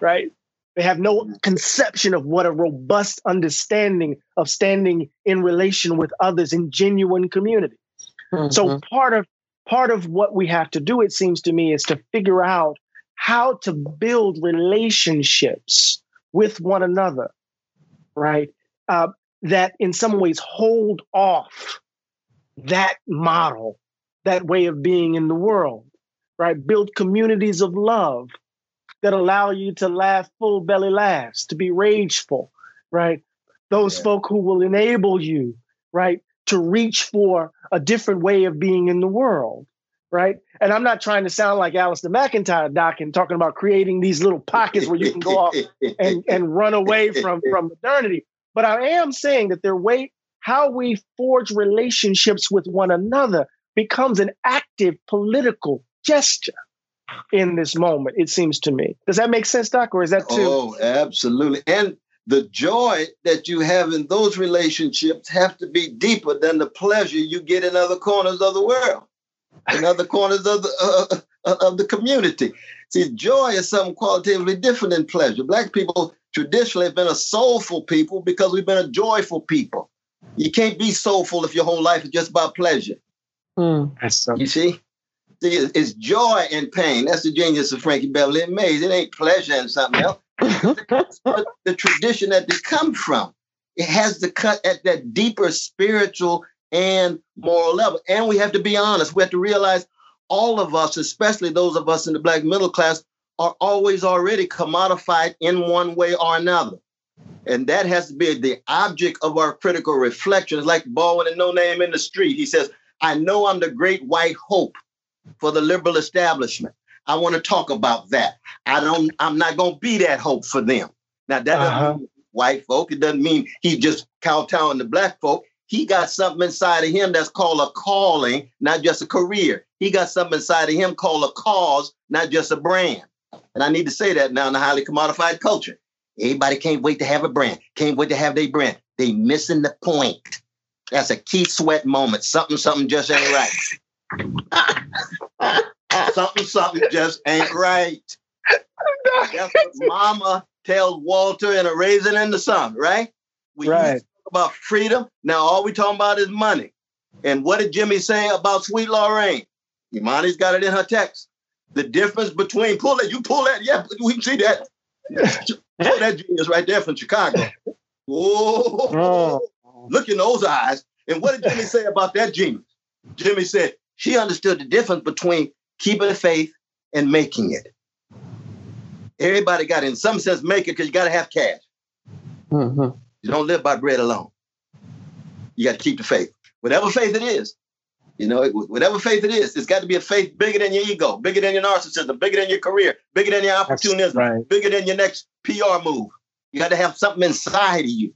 Right. They have no conception of what a robust understanding of standing in relation with others in genuine community. Mm-hmm. So part of part of what we have to do, it seems to me, is to figure out how to build relationships with one another, right? Uh, that in some ways hold off that model, that way of being in the world, right? Build communities of love that allow you to laugh full belly laughs, to be rageful, right? Those yeah. folk who will enable you, right, to reach for a different way of being in the world, right? And I'm not trying to sound like Alasdair MacIntyre, Doc, and talking about creating these little pockets where you can go off and, and run away from, from modernity. But I am saying that their way, how we forge relationships with one another becomes an active political gesture in this moment, it seems to me. Does that make sense, Doc, or is that too? Oh, absolutely. And the joy that you have in those relationships have to be deeper than the pleasure you get in other corners of the world, in other <laughs> corners of the uh, uh, of the community. See, joy is something qualitatively different than pleasure. Black people traditionally have been a soulful people because we've been a joyful people. You can't be soulful if your whole life is just about pleasure. Mm. You see? See, it's joy and pain. That's the genius of Frankie Beverly Maze. It ain't pleasure and something else. <laughs> the tradition that they come from. It has to cut at that deeper spiritual and moral level. And we have to be honest. We have to realize all of us, especially those of us in the black middle class, are always already commodified in one way or another. And that has to be the object of our critical reflection. It's like Baldwin and No Name in the Street. He says, I know I'm the great white hope for the liberal establishment. I want to talk about that. I don't. I'm not going to be that hope for them. Now that doesn't uh-huh. mean white folk. It doesn't mean he just kowtowing to black folk. He got something inside of him that's called a calling, not just a career. He got something inside of him called a cause, not just a brand. And I need to say that now in a highly commodified culture. Everybody can't wait to have a brand. Can't wait to have their brand. They missing the point. That's a Keith Sweat moment. Something, something just ain't right. Something, something just ain't right. That's what Mama tells Walter in a raisin in the sun, right? We right. talk about freedom. Now all we talking about is money. And what did Jimmy say about Sweet Lorraine? Imani's got it in her text. The difference between pull that, you pull that, yeah, we can see that. <laughs> pull that genius right there from Chicago. Oh, look in those eyes. And what did Jimmy say about that genius? Jimmy said she understood the difference between keeping the faith and making it. Everybody got in some sense make it because you got to have cash. Mm-hmm. You don't live by bread alone. You got to keep the faith, whatever faith it is. You know, whatever faith it is, it's got to be a faith bigger than your ego, bigger than your narcissism, bigger than your career, bigger than your opportunism, right. bigger than your next PR move. You got to have something inside of you.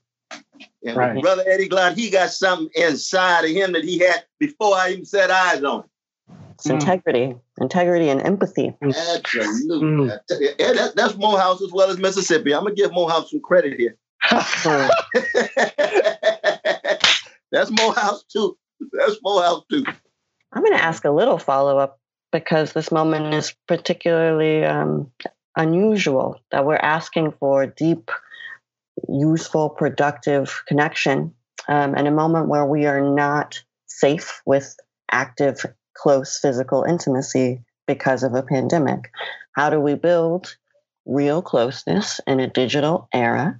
And right. brother Eddie Glaude, he got something inside of him that he had before I even set eyes on him. It's mm. integrity, integrity and empathy. Absolutely. Mm. Yeah, that, that's Morehouse as well as Mississippi. I'm gonna give Morehouse some credit here. <laughs> that's Morehouse too. That's Morehouse too. I'm going to ask a little follow up because this moment is particularly um, unusual that we're asking for deep, useful, productive connection um, in a moment where we are not safe with active close physical intimacy because of a pandemic. How do we build real closeness in a digital era?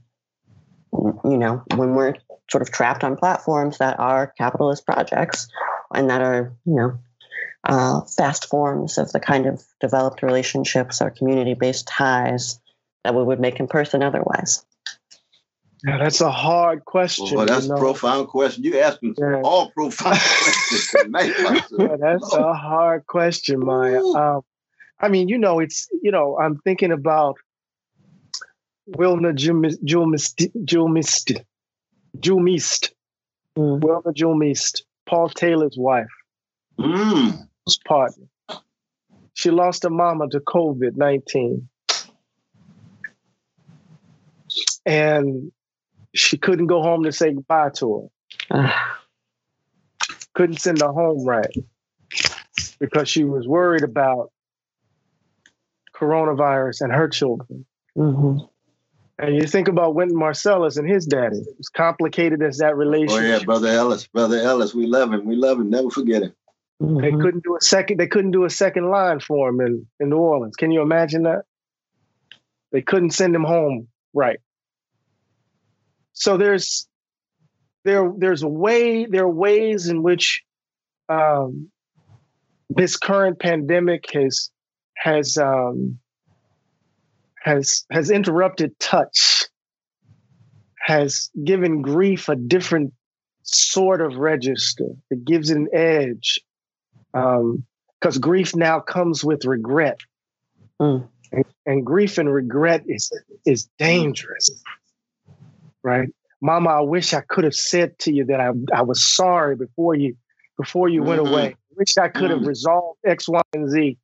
You know, when we're sort of trapped on platforms that are capitalist projects and that are, you know, uh, fast forms of the kind of developed relationships or community based ties that we would make in person otherwise. Yeah, that's a hard question. Well, that's you know? a profound question. You asking yeah. all profound <laughs> questions yeah, that's a hard question, Maya. Um, I mean, you know, it's you know, I'm thinking about Wilna Julmist, Julmist, Julmist, mm. Wilna Julmist, Paul Taylor's wife, mm. his partner. She lost her mama to COVID nineteen, and she couldn't go home to say goodbye to her. <sighs> couldn't send her home right because she was worried about coronavirus and her children. Mm-hmm. And you think about Wynton Marsalis and his daddy. As complicated as that relationship. Oh yeah, brother Ellis, brother Ellis, we love him. We love him. Never forget him. Mm-hmm. They couldn't do a second. They couldn't do a second line for him in, in New Orleans. Can you imagine that? They couldn't send him home right so there's there there's a way there are ways in which um, this current pandemic has has um, has has interrupted touch, has given grief a different sort of register. It gives it an edge. Because um, grief now comes with regret. Mm. And, and, grief and regret is is dangerous. Right? Mama, I wish I could have said to you that I, I was sorry before you before you mm-hmm. went away. I wish I could have mm-hmm. resolved X, Y, and Z.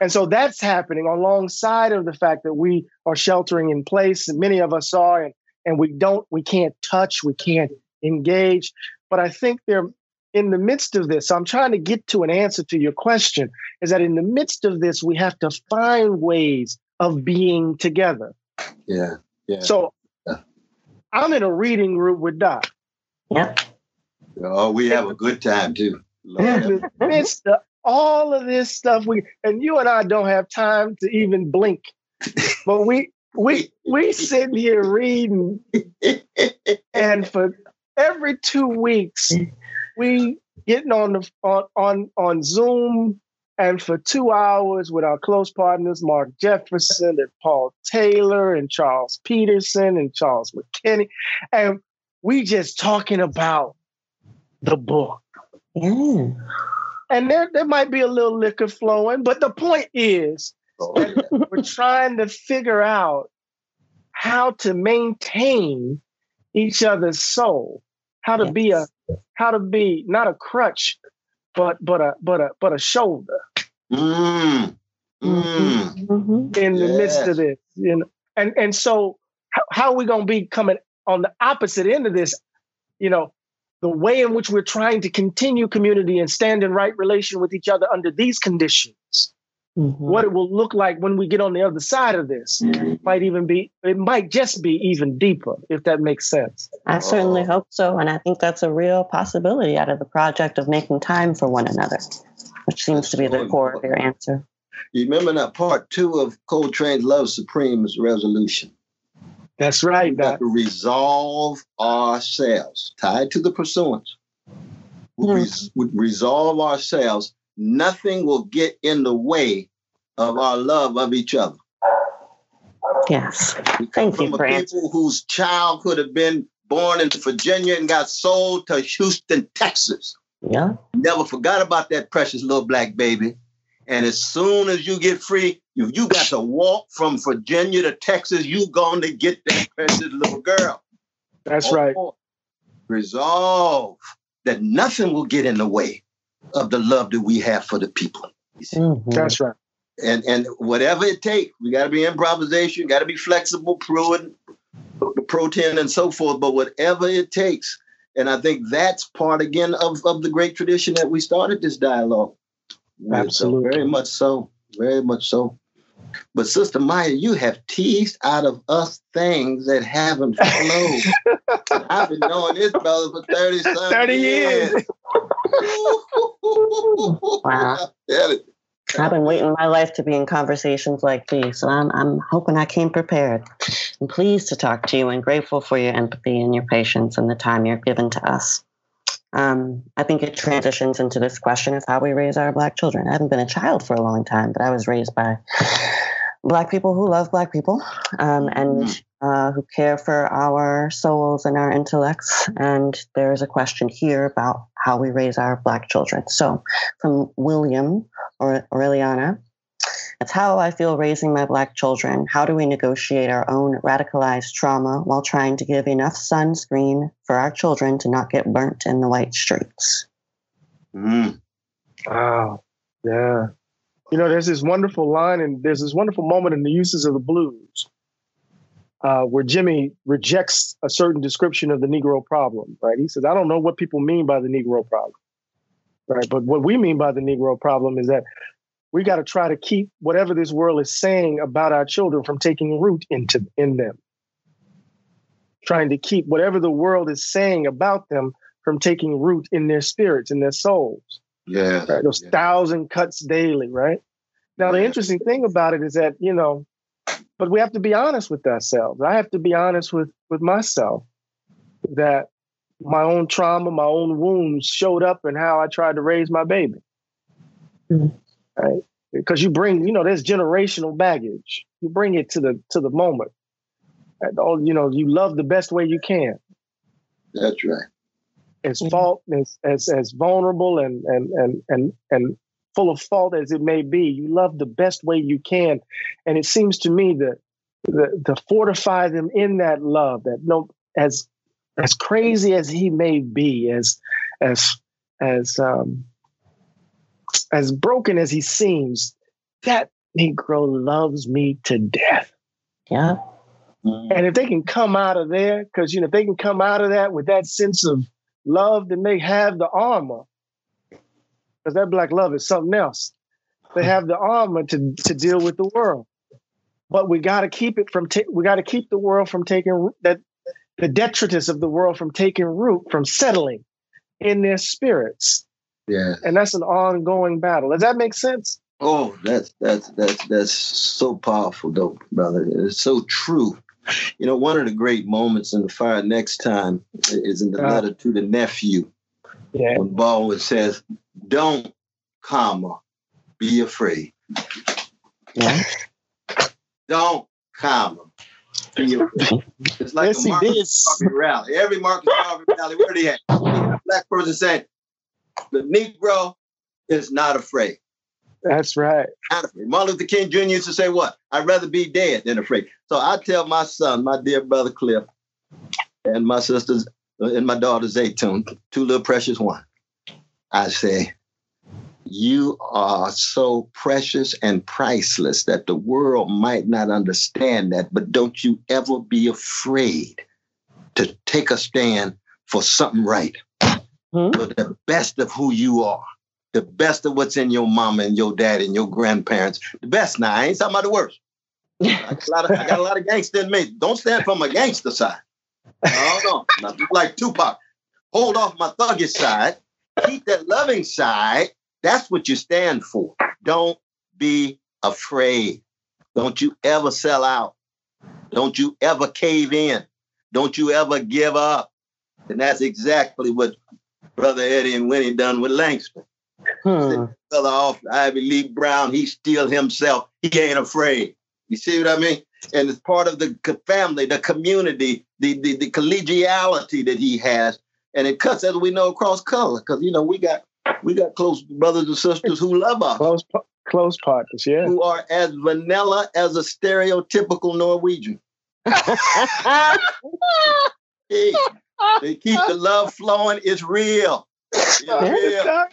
And so that's happening alongside of the fact that we are sheltering in place, and many of us are, and, and we don't, we can't touch, we can't engage. But I think they're in the midst of this. I'm trying to get to an answer to your question is that in the midst of this, we have to find ways of being together. Yeah. Yeah. So. I'm in a reading group with Doc. Yeah. Oh, we have a good time too. In the midst of all of this stuff, we and you and I don't have time to even blink. but we we we sitting here reading and for every two weeks, we getting on the on on, on Zoom and for two hours with our close partners, Mark Jefferson and Paul Taylor and Charles Peterson and Charles McKinney. And we just talking about the book. Mm. And there, there might be a little liquor flowing, but the point is oh, we're trying to figure out how to maintain each other's soul how to yes. be a how to be not a crutch, but but a but a but a shoulder. Mm. Mm. Mm-hmm. In the yes. midst of this, you know, and and so how, how are we going to be coming on the opposite end of this? You know, the way in which we're trying to continue community and stand in right relation with each other under these conditions Mm-hmm. What it will look like when we get on the other side of this mm-hmm. might even be, it might just be even deeper, if that makes sense. I certainly oh. hope so. And I think that's a real possibility out of the project of making time for one another, which seems to be the core of your answer. You remember that part two of Coltrane's Love Supreme's resolution? That's right. We got to resolve ourselves, tied to the pursuance. Mm-hmm. We resolve ourselves nothing will get in the way of our love of each other. Yes. Thank from you, a people whose child could have been born in Virginia and got sold to Houston, Texas. Yeah. Never forgot about that precious little black baby. And as soon as you get free, you, you got to walk from Virginia to Texas. You going to get that precious little girl. That's oh, right. Resolve that nothing will get in the way of the love that we have for the people. Mm-hmm. That's right. And and whatever it takes, we got to be improvisation, got to be flexible, prudent, protein, and so forth. But whatever it takes, and I think that's part again of, of the great tradition that we started this dialogue. Absolutely, so very much so, very much so. But Sister Maya, you have teased out of us things that haven't flowed. <laughs> I've been knowing this brother for 30 30 years. years. Wow. I've been waiting my life to be in conversations like these, and I'm, I'm hoping I came prepared. I'm pleased to talk to you and grateful for your empathy and your patience and the time you're given to us. Um, I think it transitions into this question of how we raise our Black children. I haven't been a child for a long time, but I was raised by Black people who love Black people um, and mm-hmm. uh, who care for our souls and our intellects. And there is a question here about how we raise our Black children. So, from William or Aureliana, that's how I feel raising my Black children. How do we negotiate our own radicalized trauma while trying to give enough sunscreen for our children to not get burnt in the white streets? Mm. Wow. Yeah. You know, there's this wonderful line and there's this wonderful moment in the uses of the blues uh, where Jimmy rejects a certain description of the Negro problem, right? He says, I don't know what people mean by the Negro problem, right? But what we mean by the Negro problem is that we got to try to keep whatever this world is saying about our children from taking root into in them. Trying to keep whatever the world is saying about them from taking root in their spirits, in their souls. Yeah. Right? Those yeah. thousand cuts daily, right? Now, the interesting thing about it is that, you know, but we have to be honest with ourselves. I have to be honest with with myself that my own trauma, my own wounds showed up in how I tried to raise my baby. Mm-hmm right? Because you bring, you know, there's generational baggage. You bring it to the to the moment. And all you know, you love the best way you can. That's right. As fault as, as as vulnerable and and and and and full of fault as it may be, you love the best way you can. And it seems to me that the, to fortify them in that love, that no as as crazy as he may be, as as as um as broken as he seems, that Negro loves me to death. Yeah. And if they can come out of there, because you know, if they can come out of that with that sense of love, then they have the armor. Because that black love is something else. They <laughs> have the armor to, to deal with the world. But we got to keep it from, ta- we got to keep the world from taking that, the detritus of the world from taking root, from settling in their spirits. Yeah. And that's an ongoing battle. Does that make sense? Oh, that's that's that's that's so powerful, though, brother. It's so true. <laughs> You know, one of the great moments in the fire next time is in the Uh. letter to the nephew Yeah. when Baldwin says, "Don't, comma, be afraid. Yeah. <laughs> Don't, comma, be <laughs> afraid." It's like Yes, a Marcus. Garvey rally. Every Marcus Garvey rally, where they at? A black person saying, "The Negro is not afraid." That's right. not. Martin Luther King Jr. used to say, What? I'd rather be dead than afraid. So I tell my son, my dear brother Cliff, and my sisters, uh, and my daughter Zaytune, two little precious one. I say, You are so precious and priceless that the world might not understand that, but don't you ever be afraid to take a stand for something right, Hmm? for the best of who you are the best of what's in your mama and your dad and your grandparents. The best now. I ain't talking about the worst. I got a lot of, I got a lot of gangster in me. Don't stand from a gangster side. I don't know. Not like Tupac. Hold off my thuggish side. Keep that loving side. That's what you stand for. Don't be afraid. Don't you ever sell out. Don't you ever cave in. Don't you ever give up. And that's exactly what Brother Eddie and Winnie done with Langston Hmm. fella off Ivy League Brown. He's still himself. He ain't afraid. You see what I mean? And it's part of the family, the community, the, the, the collegiality that he has. And it cuts, as we know, across color. Because, you know, we got we got close brothers and sisters who love us, Close, close partners. Yeah. who are as vanilla as a stereotypical Norwegian. <laughs> Hey, they keep the love flowing. It's real. It's real.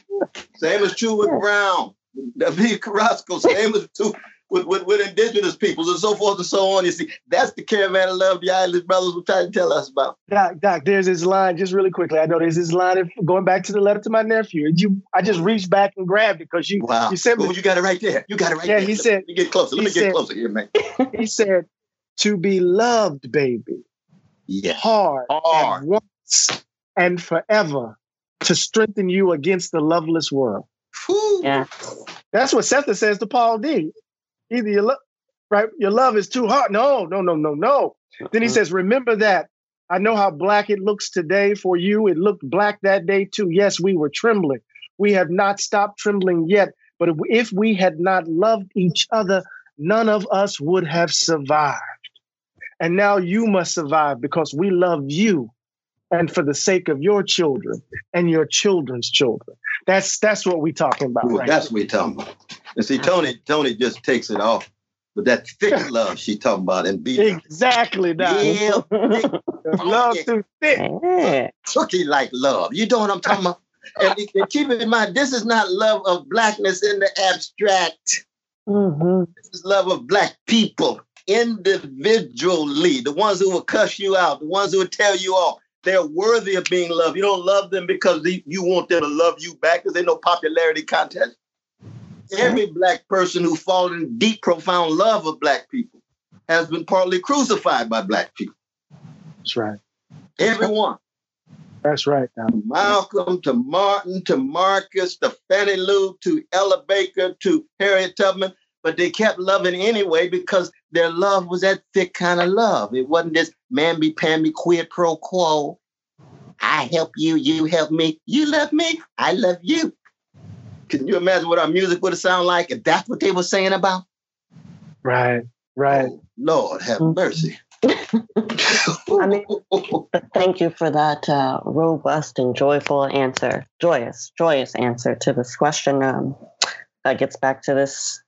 Same is true with Brown, David Carrasco. Same is true with, with, with indigenous peoples and so forth and so on. You see, that's the caravan of love the Isley brothers were trying to tell us about. Doc, Doc, there's this line just really quickly. I know there's this line of, going back to the letter to my nephew. And you, I just reached back and grabbed it because you, Wow. you said, Oh, you got it right there. You got it right Yeah, there. he Let said- me get closer. Let me get said- closer here, man. <laughs> he said, to be loved, baby, Yeah. hard, Hard. and once and forever to strengthen you against the loveless world. Yeah. That's what Sethe says to Paul D. Either your love, right? Your love is too hard. No, no, no, no, no. Then he Mhm. says, remember that. I know how black it looks today for you. It looked black that day too. Yes, we were trembling. We have not stopped trembling yet. But if, if we had not loved each other, none of us would have survived. And now you must survive because we love you and for the sake of your children and your children's children. That's that's what we're talking about. Ooh, right That's what we talking about. And see, Toni, Toni just takes it off. But that thick <laughs> love she talking about and be Exactly, Doc. real <laughs> Love too thick. Yeah. cookie like love. You know what I'm talking about? And, <laughs> and keep in mind, this is not love of blackness in the abstract. Mhm. This is love of black people individually. The ones who will cuss you out, the ones who will tell you off. They're worthy of being loved. You don't love them because they- you want them to love you back because there's no popularity contest. Every black person who fallen in deep, profound love of black people has been partly crucified by black people. That's right. Everyone. That's right. Doc. Malcolm to Martin to Marcus to Fannie Lou to Ella Baker to Harriet Tubman, but they kept loving anyway because their love was that thick kind of love. It wasn't this mamby pamby quid pro quo. I help you, you help me, you love me, I love you. Can you imagine what our music would have sounded like if that's what they were saying about? Right. Right. Oh, Lord have mercy. <laughs> I mean, thank you for that uh, robust and joyful answer, joyous, joyous answer to this question. Um, that gets back to this,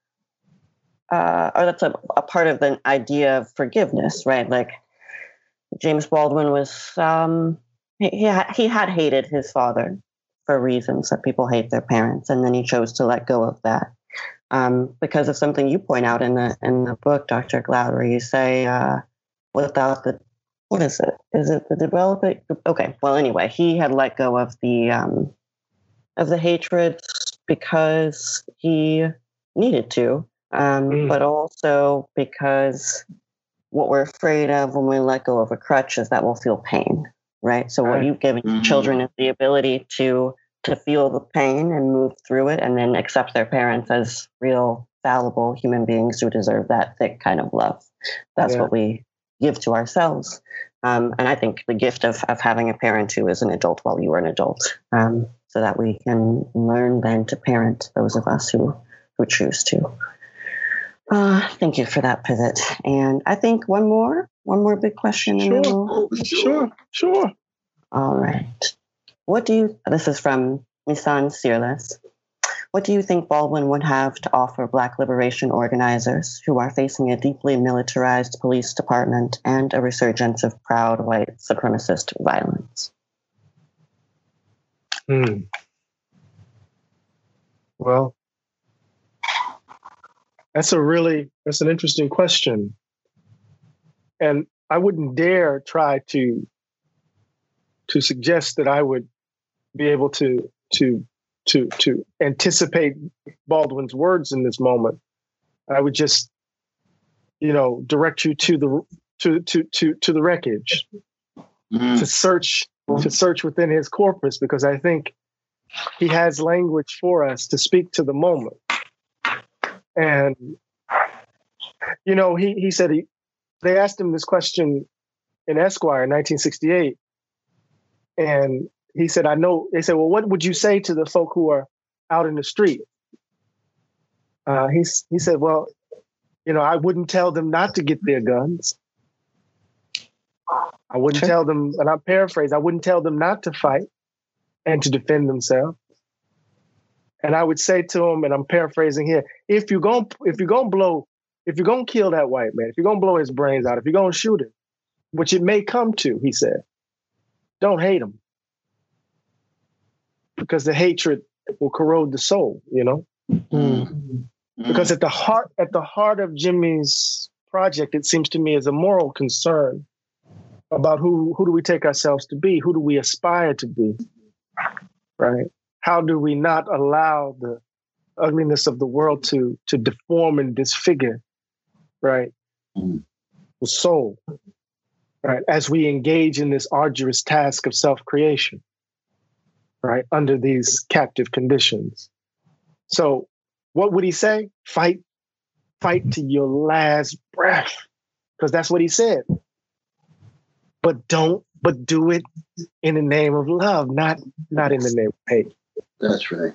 uh, or that's a, a part of the idea of forgiveness, right? Like James Baldwin was, um, he, he, had hated his father for reasons that people hate their parents, and then he chose to let go of that um, because of something you point out in the in the book, Dr. Glaude. You say uh, without the what is it? Is it the developing? Okay, well, anyway, he had let go of the um, of the hatred because he needed to, um, mm. but also because what we're afraid of when we let go of a crutch is that we'll feel pain, right? So what you've given mm-hmm. children is the ability to to feel the pain and move through it and then accept their parents as real fallible human beings who deserve that thick kind of love that's yeah. what we give to ourselves um, and i think the gift of, of having a parent who is an adult while you are an adult um, so that we can learn then to parent those of us who who choose to uh, thank you for that pivot and i think one more one more big question sure, we'll... sure sure all right what do you, this is from Nissan Searless. What do you think Baldwin would have to offer Black liberation organizers who are facing a deeply militarized police department and a resurgence of proud white supremacist violence? Hmm. Well, that's a really that's an interesting question, and I wouldn't dare try to to suggest that I would be able to to to to anticipate Baldwin's words in this moment. I would just, you know, direct you to the to to to to the wreckage, mm-hmm. to search to search within his corpus because I think he has language for us to speak to the moment. And you know, he he said he they asked him this question in Esquire in 1968, and he said, I know. They said, well, what would you say to the folk who are out in the street? Uh, he, he said, well, you know, I wouldn't tell them not to get their guns. I wouldn't sure. tell them, and I'm paraphrasing, I wouldn't tell them not to fight and to defend themselves. And I would say to him, and I'm paraphrasing here, if you're going if you're gonna blow, if you're gonna kill that white man, if you're gonna blow his brains out, if you're gonna shoot him, which it may come to, he said, don't hate him because the hatred will corrode the soul, you know? Mm. Because at the heart at the heart of Jimmy's project, it seems to me is a moral concern about who who do we take ourselves to be? Who do we aspire to be? Right? How do we not allow the ugliness of the world to to deform and disfigure, right? Mm. The soul, right? As we engage in this arduous task of self-creation right, under these captive conditions. So, what would he say? Fight, fight to your last breath, because that's what he said. But don't, but do it in the name of love, not not in the name of hate. That's right.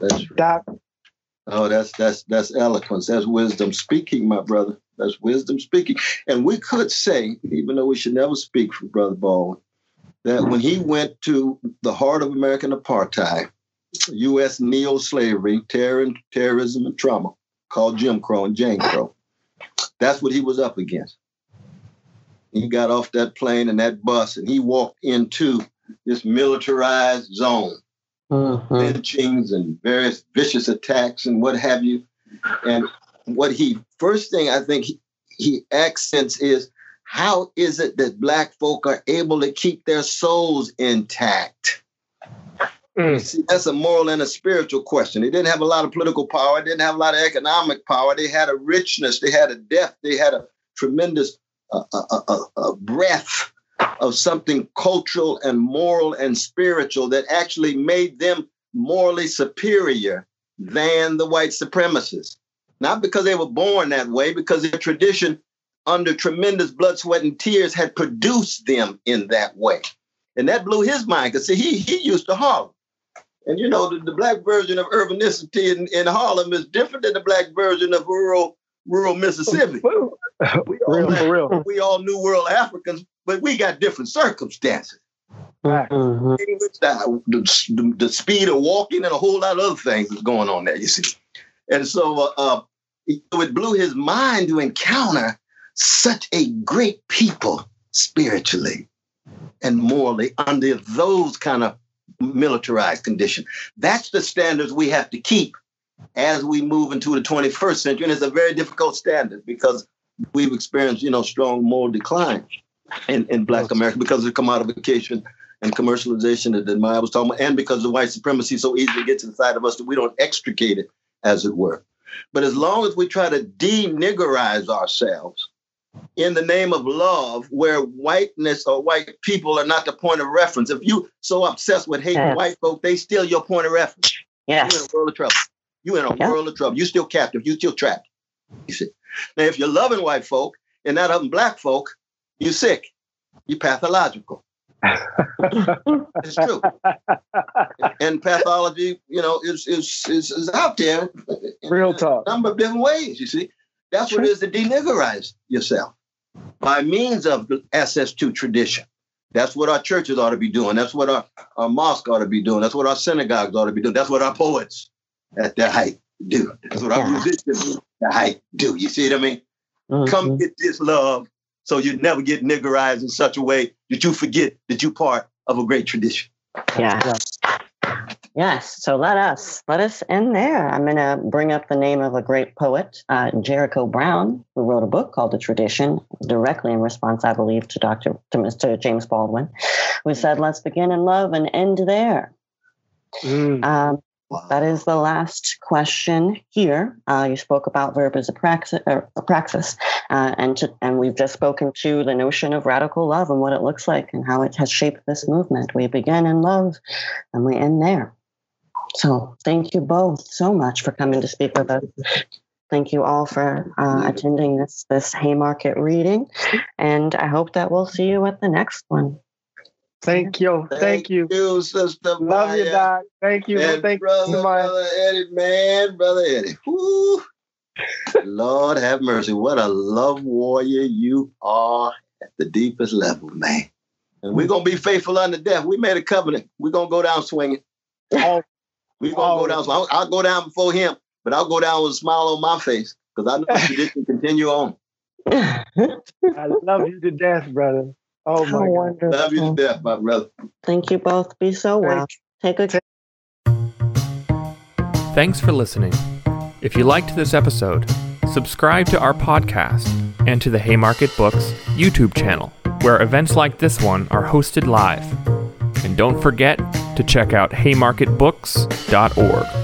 That's right. Doc, Oh, that's that's that's eloquence. That's wisdom speaking, my brother. That's wisdom speaking. And we could say, even though we should never speak for Brother Baldwin, that when he went to the heart of American apartheid, U.S. neo slavery, terror, terrorism, and trauma, called Jim Crow and Jane Crow, that's what he was up against. He got off that plane and that bus and he walked into this militarized zone, mm-hmm. lynchings and various vicious attacks and what have you. And what he, first thing I think he, he accents is how is it that black folk are able to keep their souls intact? Mm. See, that's a moral and a spiritual question. They didn't have a lot of political power, they didn't have a lot of economic power. They had a richness, they had a depth, they had a tremendous uh, uh, uh, uh breath of something cultural and moral and spiritual that actually made them morally superior than the white supremacists. Not because they were born that way, because their tradition under tremendous blood, sweat, and tears had produced them in that way. And that blew his mind because see, he he used to Harlem. And you know, the, the black version of urbanicity in, in Harlem is different than the black version of rural rural Mississippi. <laughs> we, all, real, for real. <laughs> we all New World Africans, but we got different circumstances. Mhm. The, the, the speed of walking and a whole lot of other things is going on there, you see. And so uh, uh, it, it blew his mind to encounter such a great people spiritually and morally under those kind of militarized conditions. That's the standards we have to keep as we move into the 21st century. And it's a very difficult standard because we've experienced, you know, strong moral decline in, in Black America because of commodification and commercialization that, Maya was talking about, and because the white supremacy so easily gets inside of us that we don't extricate it, as it were. But as long as we try to de-niggerize ourselves in the name of love, where whiteness or white people are not the point of reference, if you so obsessed with hating Yes. white folk, they steal your point of reference. Yes. You're in a world of trouble. You're in a Yeah. world of trouble. You're still captive. You're still trapped. You see. Now, if you're loving white folk and not loving black folk, you're sick. You're pathological. <laughs> It's true. and pathology, you know, is is is, is out there. Real a talk. number of different ways. You see, that's what it is to deniggerize yourself by means of the SS2 tradition. That's what our churches ought to be doing. That's what our, our mosque ought to be doing. That's what our synagogues ought to be doing. That's what our poets at their height do. That's what our musicians at their height do. You see what I mean? Come Mhm. get this love so you never get niggerized in such a way that you forget that you're part of a great tradition. Yes. Yes. So let us let us end there. I'm going to bring up the name of a great poet, uh, Jericho Brown, who wrote a book called The Tradition, directly in response, I believe, to Dr. to Mr. James Baldwin, who said, "Let's begin in love and end there." Mm. Um, That is the last question here. Uh, you spoke about verb as a praxis, a praxis uh, and to, and we've just spoken to the notion of radical love and what it looks like and how it has shaped this movement. We begin in love, and we end there. So thank you both so much for coming to speak with us. Thank you all for uh, attending this this Haymarket reading, and I hope that we'll see you at the next one. Thank you. Thank you. you, Sister Love you, Maya. Doc. Thank you. And Thank brother, you, Maya. brother Eddie, man, brother Eddie. Woo. Lord have mercy. What a love warrior you are at the deepest level, man. And we're gonna be faithful unto death. We made a covenant. We're gonna go down swinging. Oh, We're gonna go down. I'll, I'll go down before him, but I'll go down with a smile on my face because I know the <laughs> tradition continue on. I love you to death, brother. Oh How my God. wonderful. Love you to death, my brother. Thank you both. Be so well. Take a Thanks for listening. If you liked this episode, subscribe to our podcast and to the Haymarket Books YouTube channel, where events like this one are hosted live. And don't forget to check out haymarketbooks.org.